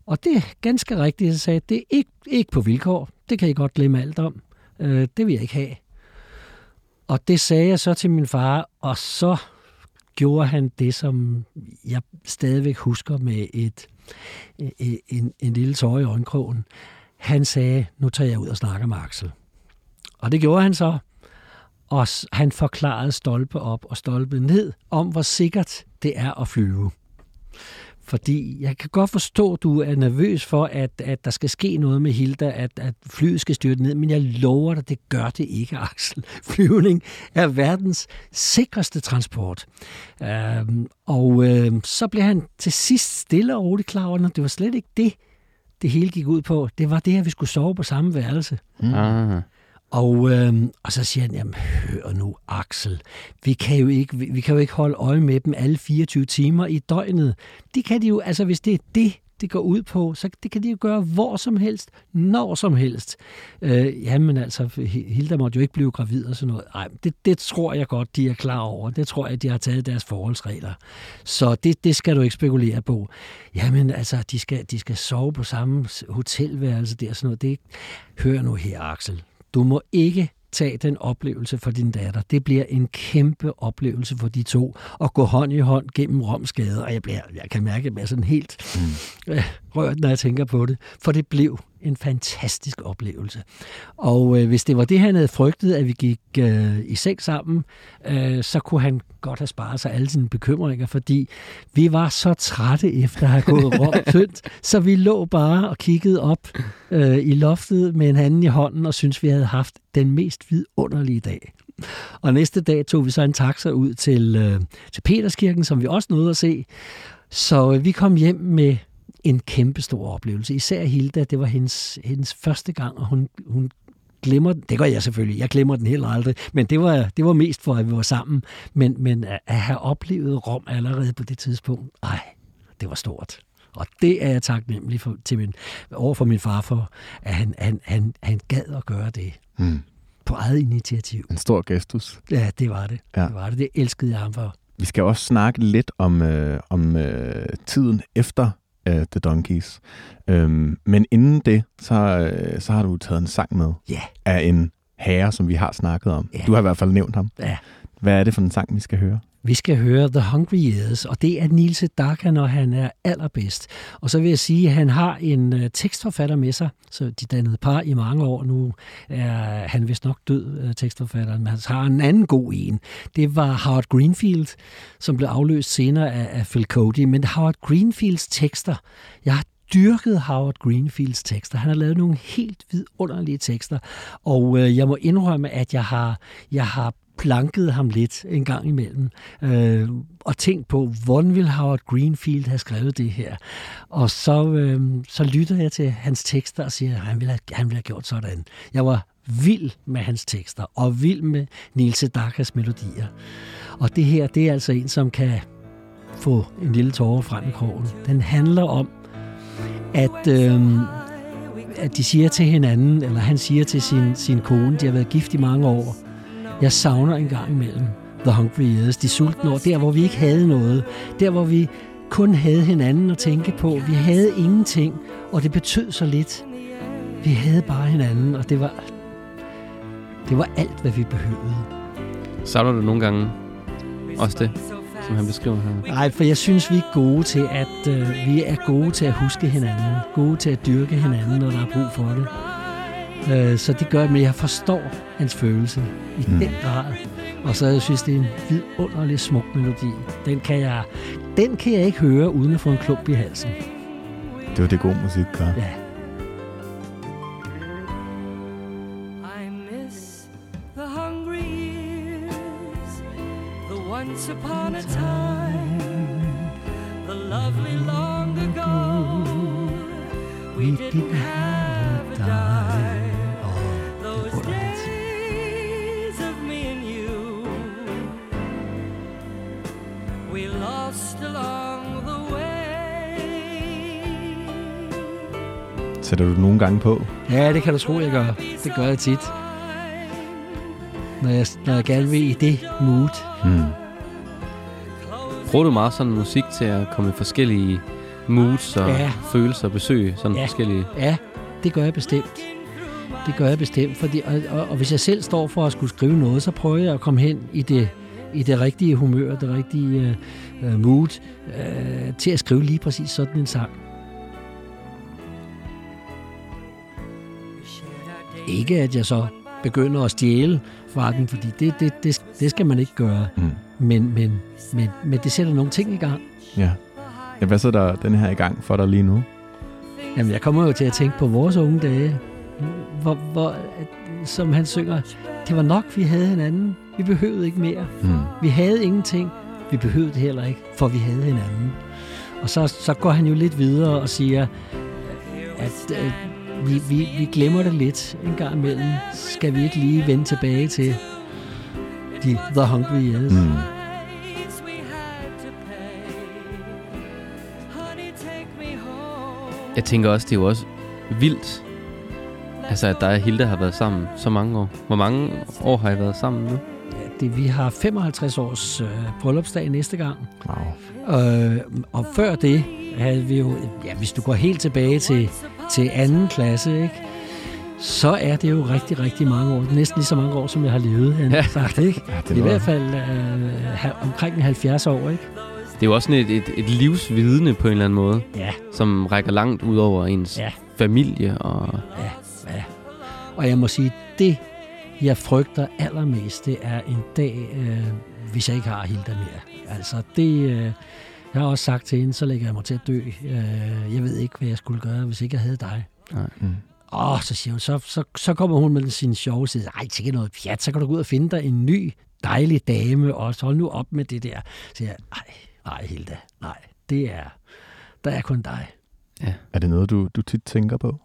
Og det er ganske rigtigt, jeg sagde, det er ikke, ikke på vilkår. Det kan I godt glemme alt om. Øh, det vil jeg ikke have. Og det sagde jeg så til min far, og så gjorde han det, som jeg stadigvæk husker med et, en, en, en lille tår i øjenkrogen. Han sagde, nu tager jeg ud og snakker med Axel. Og det gjorde han så. Og han forklarede stolpe op og stolpe ned om, hvor sikkert det er at flyve. Fordi jeg kan godt forstå, at du er nervøs for, at, at der skal ske noget med Hilda, at, at flyet skal styrte ned, men jeg lover dig, det gør det ikke, Axel. Flyvning er verdens sikreste transport. Øhm, og øhm, så blev han til sidst stille og roligt klar over, at det var slet ikke det, det hele gik ud på. Det var det, at vi skulle sove på samme værelse. Mm. Ah. Og, øh, og så siger han, jamen hør nu Axel, vi kan, jo ikke, vi, vi kan jo ikke holde øje med dem alle 24 timer i døgnet. Det kan de jo, altså hvis det er det, det går ud på, så det kan de jo gøre hvor som helst, når som helst. Øh, jamen altså, Hilda måtte jo ikke blive gravid og sådan noget. Nej, det, det tror jeg godt, de er klar over. Det tror jeg, de har taget deres forholdsregler. Så det, det skal du ikke spekulere på. Jamen altså, de skal, de skal sove på samme hotelværelse der og sådan noget. Det, hør nu her, Axel. Du må ikke tage den oplevelse for din datter. Det bliver en kæmpe oplevelse for de to at gå hånd i hånd gennem Romsgade, og jeg, bliver, jeg kan mærke, at jeg er sådan helt mm. øh, rørt, når jeg tænker på det, for det blev en fantastisk oplevelse. Og øh, hvis det var det, han havde frygtet, at vi gik øh, i seng sammen, øh, så kunne han godt have sparet sig alle sine bekymringer, fordi vi var så trætte efter at have gået rom tyndt, så vi lå bare og kiggede op øh, i loftet med en anden i hånden og syntes, vi havde haft den mest vidunderlige dag. Og næste dag tog vi så en taxa ud til, øh, til Peterskirken, som vi også nåede at se. Så øh, vi kom hjem med en kæmpe stor oplevelse. Især Hilda, det var hendes, hendes første gang, og hun, hun glemmer den. Det gør jeg selvfølgelig. Jeg glemmer den heller aldrig. Men det var, det var mest for, at vi var sammen. Men, men at have oplevet Rom allerede på det tidspunkt, ej, det var stort. Og det er jeg taknemmelig for, til min, over for min far for, at han, han, han, han gad at gøre det. Mm. På eget initiativ. En stor gestus. Ja, det var det. Ja. Det var det. Det elskede jeg ham for. Vi skal også snakke lidt om, øh, om øh, tiden efter uh, The Donkeys. Um, men inden det, så, uh, så har du taget en sang med yeah. af en herre, som vi har snakket om. Yeah. Du har i hvert fald nævnt ham. Ja. Hvad er det for en sang, vi skal høre? Vi skal høre The Hungry Years, og det er Nils Sedaka, når han er allerbedst. Og så vil jeg sige, at han har en øh, tekstforfatter med sig, så de dannede par i mange år. Nu er han vist nok død, øh, tekstforfatteren, men han har en anden god en. Det var Howard Greenfield, som blev afløst senere af, af Phil Cody. Men Howard Greenfields tekster, jeg har dyrket Howard Greenfields tekster. Han har lavet nogle helt vidunderlige tekster, og øh, jeg må indrømme, at jeg har, jeg har planket ham lidt en gang imellem, øh, og tænkt på, hvordan ville Howard Greenfield have skrevet det her? Og så, øh, så lytter jeg til hans tekster og siger, at han ville have, han ville have gjort sådan. Jeg var vild med hans tekster, og vild med Niels Dakas melodier. Og det her, det er altså en, som kan få en lille tårer frem i krogen. Den handler om, at, øh, at de siger til hinanden, eller han siger til sin, sin kone, de har været gift i mange år, jeg savner en gang imellem The Hungry Years, de sultne år, der hvor vi ikke havde noget, der hvor vi kun havde hinanden at tænke på. Vi havde ingenting, og det betød så lidt. Vi havde bare hinanden, og det var, det var alt, hvad vi behøvede. Savner du nogle gange også det, som han beskriver her? Nej, for jeg synes, vi er gode til at øh, vi er gode til at huske hinanden, gode til at dyrke hinanden, når der er brug for det. Øh, så det gør, men jeg forstår hans følelse i mm. den grad. Og så jeg synes det er en vidunderlig smuk melodi. Den kan jeg, den kan jeg ikke høre uden at få en klump i halsen. Det var det god musik gør. Ja. Nogle gange på? Ja, det kan du tro, jeg gør. Det gør jeg tit. Når jeg, når jeg gerne vil i det mood. Hmm. Bruger du meget sådan musik til at komme i forskellige moods og ja. følelser og besøg? Sådan ja. forskellige? Ja, det gør jeg bestemt. Det gør jeg bestemt, fordi, og, og, og hvis jeg selv står for at skulle skrive noget, så prøver jeg at komme hen i det, i det rigtige humør, det rigtige uh, mood, uh, til at skrive lige præcis sådan en sang. Ikke at jeg så begynder at stjæle fra den, fordi det, det, det, det skal man ikke gøre. Mm. Men, men, men, men det sætter nogle ting i gang. Ja. ja hvad så der den her i gang for dig lige nu? Jamen, jeg kommer jo til at tænke på vores unge dage, hvor, hvor som han synger, det var nok, vi havde hinanden. Vi behøvede ikke mere. Mm. Vi havde ingenting. Vi behøvede det heller ikke, for vi havde hinanden. Og så, så går han jo lidt videre og siger, at, at vi, vi, vi glemmer det lidt en gang imellem. Skal vi ikke lige vende tilbage til de The Hungry Years? Mm. Jeg tænker også, det er jo også vildt, altså at dig og Hilda har været sammen så mange år. Hvor mange år har I været sammen nu? Ja, det, vi har 55 års øh, bryllupsdag næste gang. Wow. Øh, og før det havde vi jo, ja, hvis du går helt tilbage til, til anden klasse, ikke? så er det jo rigtig, rigtig mange år. Næsten lige så mange år, som jeg har levet, han Ja. sagt, ikke? Ja, det I hvert fald øh, omkring 70 år, ikke? Det er jo også sådan et, et, et livsvidne på en eller anden måde, Ja, som rækker langt ud over ens Ja. familie. Og ja, ja. Og jeg må sige, det jeg frygter allermest, det er en dag, øh, hvis jeg ikke har Hilda mere. Altså, det... Øh, jeg har også sagt til hende, så lægger jeg mig til at dø. Øh, jeg ved ikke, hvad jeg skulle gøre, hvis ikke jeg havde dig. Mm. Åh, så siger hun, så, så, så kommer hun med sin sjove side. Ej, det er noget pjat, så kan du gå ud og finde dig en ny, dejlig dame, og så hold nu op med det der. Så siger jeg, nej, nej, Hilda, nej, det er, der er kun dig. Er det noget, du, du tit tænker på?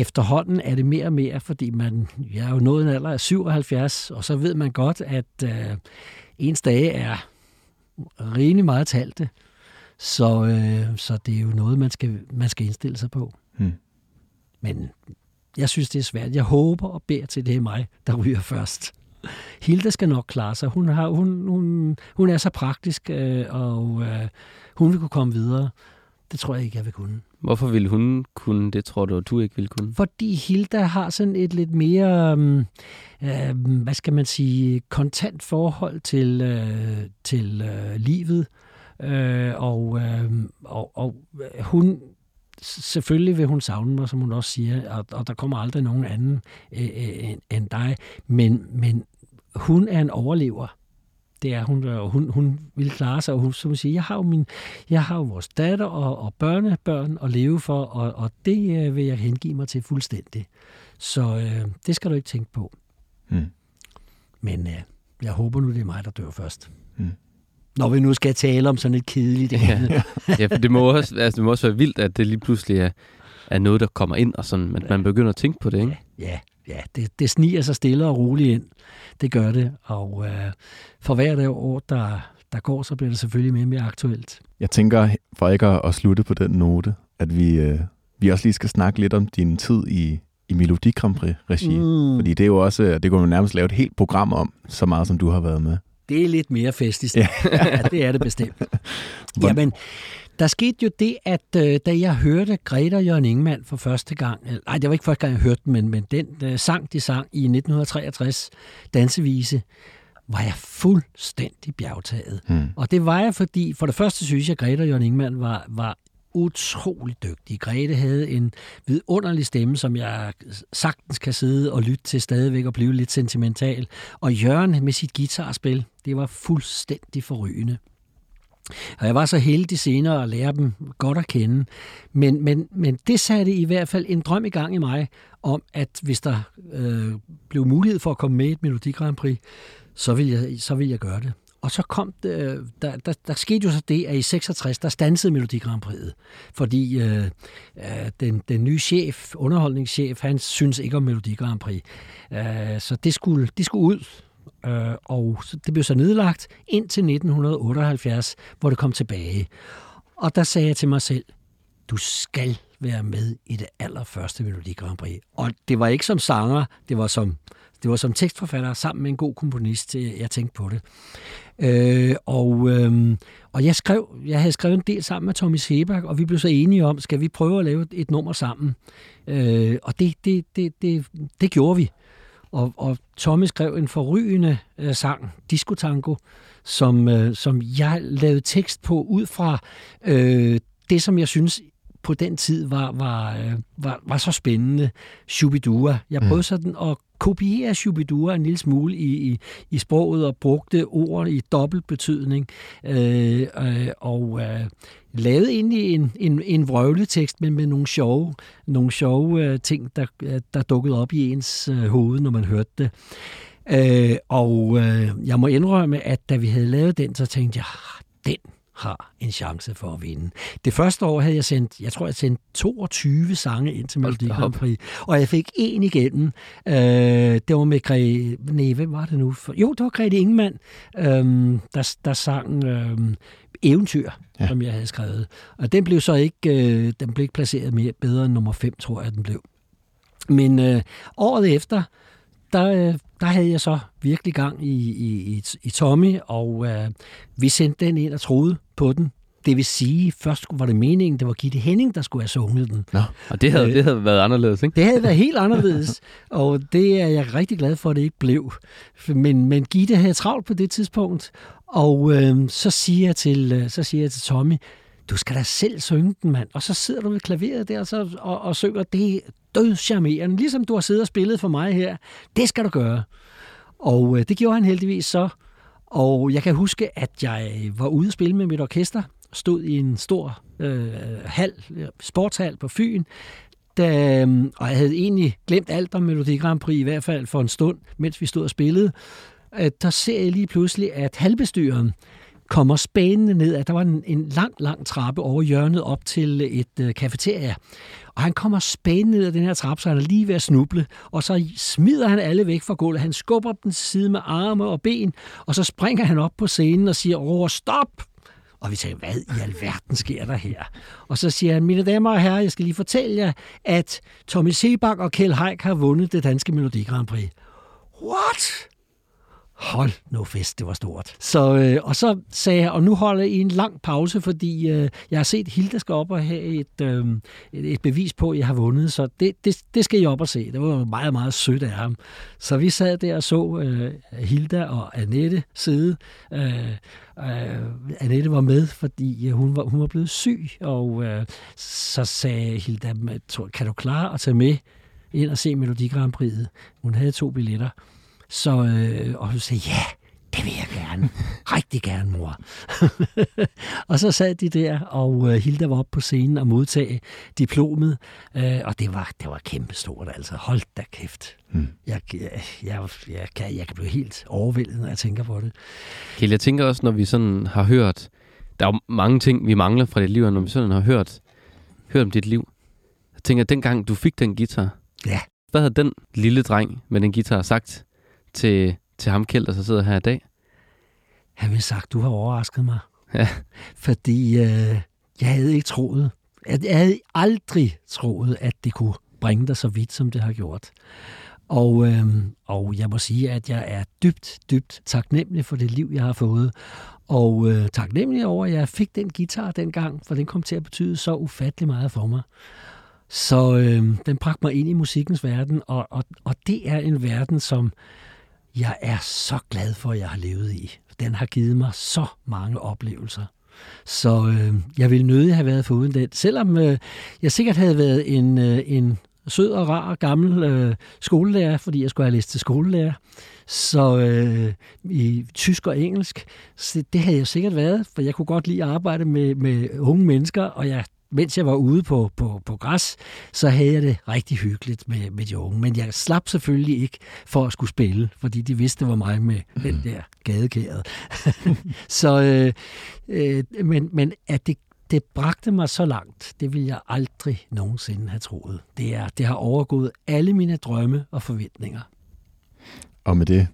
Efterhånden er det mere og mere, fordi man, jeg er jo nået en alder af 77, og så ved man godt, at øh, ens dage er rimelig meget talte. Så, øh, så det er jo noget, man skal, man skal indstille sig på. Hmm. Men jeg synes, det er svært. Jeg håber og beder til, det er mig, der ryger først. Hilda skal nok klare sig. Hun, har, hun, hun, hun er så praktisk, øh, og øh, hun vil kunne komme videre. Det tror jeg ikke, jeg vil kunne hvorfor ville hun kunne det, tror du, og du ikke ville kunne? Fordi Hilda har sådan et lidt mere, øh, hvad skal man sige, kontant forhold til, øh, til øh, livet. Øh, og, øh, og, og øh, hun, selvfølgelig vil hun savne mig, som hun også siger, og, og der kommer aldrig nogen anden øh, øh, end dig. Men, men hun er en overlever. Det er hun, og hun, hun vil klare sig, og hun, som siger, jeg har jo, min, jeg har jo vores datter og, og børnebørn at leve for, og, og det øh, vil jeg hengive mig til fuldstændig. Så øh, det skal du ikke tænke på. Mm. Men øh, jeg håber nu, det er mig, der dør først. Mm. Når vi nu skal tale om sådan et kedeligt. Ja, for det må, også, altså, det må også være vildt, at det lige pludselig er, er noget, der kommer ind, og sådan, at man begynder at tænke på det, ikke? Ja, ja det, det sniger sig stille og roligt ind. Det gør det. Og øh, for hvert år, der, der går, så bliver det selvfølgelig mere og mere aktuelt. Jeg tænker, for ikke at, at slutte på den note, at vi, øh, vi også lige skal snakke lidt om din tid i, i Melodi Grand Prix-regi. Mm. Fordi det er jo også, det kunne man nærmest lave et helt program om, så meget som du har været med. Det er lidt mere festligt. Ja. ja, det er det bestemt. Jamen, der skete jo det, at øh, da jeg hørte Greta og Jørgen Ingemann for første gang, eller, nej, det var ikke første gang, jeg hørte den, men, men den øh, sang, de sang i 1963, Dansevise, var jeg fuldstændig bjergtaget. Hmm. Og det var jeg, fordi for det første synes jeg, at Greta og Jørgen Ingemann var, var utrolig dygtig. Grete havde en vidunderlig stemme, som jeg sagtens kan sidde og lytte til stadigvæk og blive lidt sentimental. Og Jørgen med sit guitarspil, det var fuldstændig forrygende. Og jeg var så heldig senere at lære dem godt at kende. Men, men, men det satte i hvert fald en drøm i gang i mig om, at hvis der øh, blev mulighed for at komme med i et Melodi Grand Prix, så ville jeg, så ville jeg gøre det. Og så kom det, øh, der, der, der skete jo så det, at i 66, der stansede Melodi Grand Prix'et, Fordi øh, øh, den, den nye chef, underholdningschef, han synes ikke om Melodi Grand Prix. Øh, så det skulle, det skulle ud. Øh, og så- det blev så nedlagt indtil 1978, hvor det kom tilbage. Og der sagde jeg til mig selv, du skal være med i det allerførste Melodi Grand Prix. Og det var ikke som sanger, det var som, det var som tekstforfatter sammen med en god komponist, jeg jeg tænkte på det. Øh, og, øh, og jeg skrev, jeg havde skrevet en del sammen med Tommy Sebak, og vi blev så enige om, skal vi prøve at lave et, nummer sammen? Øh, og det, det, det, det, det gjorde vi. Og, og Tommy skrev en forrygende øh, sang, Disco Tango, som, øh, som jeg lavede tekst på ud fra øh, det, som jeg synes på den tid var, var, øh, var, var så spændende, Shubidua. Jeg prøvede sådan at kopiere Shubidua en lille smule i, i, i sproget og brugte ord i dobbelt betydning. Øh, øh, og øh, lavede egentlig en, en, en vrøvletekst, men med nogle sjove, nogle sjove øh, ting, der, øh, der dukkede op i ens øh, hoved, når man hørte det. Øh, og øh, jeg må indrømme, at da vi havde lavet den, så tænkte jeg, ah, den har en chance for at vinde. Det første år havde jeg sendt, jeg tror jeg sendte 22 sange ind til Melodi Grand Prix, og jeg fik en igennem. Øh, det var med Grete, nej, hvem var det nu? Jo, det var Grete Ingemann, øh, der, der sang øh, Eventyr, ja. som jeg havde skrevet. Og den blev så ikke, øh, den blev ikke placeret mere bedre end nummer 5, tror jeg, den blev. Men øh, året efter, øh, der havde jeg så virkelig gang i, i, i, i Tommy, og øh, vi sendte den ind og troede på den. Det vil sige, først var det meningen, det var Gitte Henning, der skulle have sunget den. Nå, og det havde, øh, det havde været anderledes, ikke? Det havde været helt anderledes, og det er jeg rigtig glad for, at det ikke blev. Men, men Gitte havde travlt på det tidspunkt, og øh, så, siger jeg til, øh, så siger jeg til Tommy, du skal da selv synge den, mand. Og så sidder du ved klaveret der og, så, og, og synger. Det er dødscharmerende, ligesom du har siddet og spillet for mig her. Det skal du gøre. Og øh, det gjorde han heldigvis så. Og jeg kan huske, at jeg var ude at spille med mit orkester, stod i en stor øh, hal, sportshal på Fyn, da, øh, og jeg havde egentlig glemt alt om Melodi Grand Prix, i hvert fald for en stund, mens vi stod og spillede. Der ser jeg lige pludselig, at halvbestyren, kommer spændende ned, at der var en, en lang, lang trappe over hjørnet op til et øh, kafeteria. Og han kommer spændende ned ad den her trappe, så han er lige ved at snuble, og så smider han alle væk fra gulvet. Han skubber dem til side med arme og ben, og så springer han op på scenen og siger, åh, stop! Og vi tænker, hvad i alverden sker der her? Og så siger han, mine damer og herrer, jeg skal lige fortælle jer, at Tommy Sebak og Kjell Haik har vundet det danske Melodi Grand Prix. What? Hold nu fest, det var stort. Så, øh, og så sagde jeg, og nu holder I en lang pause, fordi øh, jeg har set Hilda skal op og have et, øh, et, et bevis på, at jeg har vundet, så det, det, det skal I op og se. Det var meget, meget sødt af ham. Så vi sad der og så øh, Hilda og Annette sidde. Øh, øh, Annette var med, fordi øh, hun var, hun var blevet syg, og øh, så sagde Hilda, kan du klare at tage med ind og se Melodi Grand Prix? Hun havde to billetter. Så, øh, og hun sagde, ja, det vil jeg gerne. Rigtig gerne, mor. og så sad de der, og øh, Hilda var oppe på scenen og modtage diplomet, øh, og det var, det var kæmpestort, altså. Hold da kæft. Hmm. Jeg, jeg, jeg, jeg, kan, jeg kan blive helt overvældet, når jeg tænker på det. Kjell, jeg tænker også, når vi sådan har hørt, der er jo mange ting, vi mangler fra dit liv, og når vi sådan har hørt, hørt om dit liv, jeg tænker, dengang du fik den guitar, ja. hvad havde den lille dreng med den guitar sagt til, til ham, Kjeld, der så sidder her i dag? Han ville sagt, du har overrasket mig. Ja. Fordi øh, jeg havde ikke troet, at jeg havde aldrig troet, at det kunne bringe dig så vidt, som det har gjort. Og, øh, og jeg må sige, at jeg er dybt, dybt taknemmelig for det liv, jeg har fået. Og øh, taknemmelig over, at jeg fik den guitar dengang, for den kom til at betyde så ufattelig meget for mig. Så øh, den bragte mig ind i musikkens verden, og, og, og det er en verden, som jeg er så glad for, at jeg har levet i. Den har givet mig så mange oplevelser. Så øh, jeg ville nødig have været foruden den. Selvom øh, jeg sikkert havde været en, øh, en sød og rar gammel øh, skolelærer, fordi jeg skulle have læst til skolelærer, så øh, i tysk og engelsk, så det havde jeg sikkert været, for jeg kunne godt lide at arbejde med, med unge mennesker, og jeg mens jeg var ude på, på, på græs, så havde jeg det rigtig hyggeligt med, med de unge. Men jeg slap selvfølgelig ikke for at skulle spille, fordi de vidste, det var mig med den mm. der gadekæret. så, øh, øh, men, men at det, det bragte mig så langt, det vil jeg aldrig nogensinde have troet. Det, er, det har overgået alle mine drømme og forventninger. Og med det,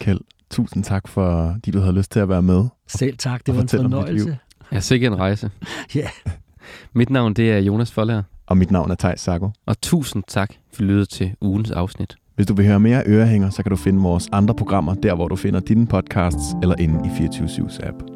Kjeld, tusind tak for, at du havde lyst til at være med. Selv tak, det var en fornøjelse. Ja, sikke en rejse. ja. Mit navn det er Jonas Forlager. Og mit navn er Thijs Sago. Og tusind tak for lydet til ugens afsnit. Hvis du vil høre mere ørehænger, så kan du finde vores andre programmer der, hvor du finder dine podcasts eller inde i 24 app.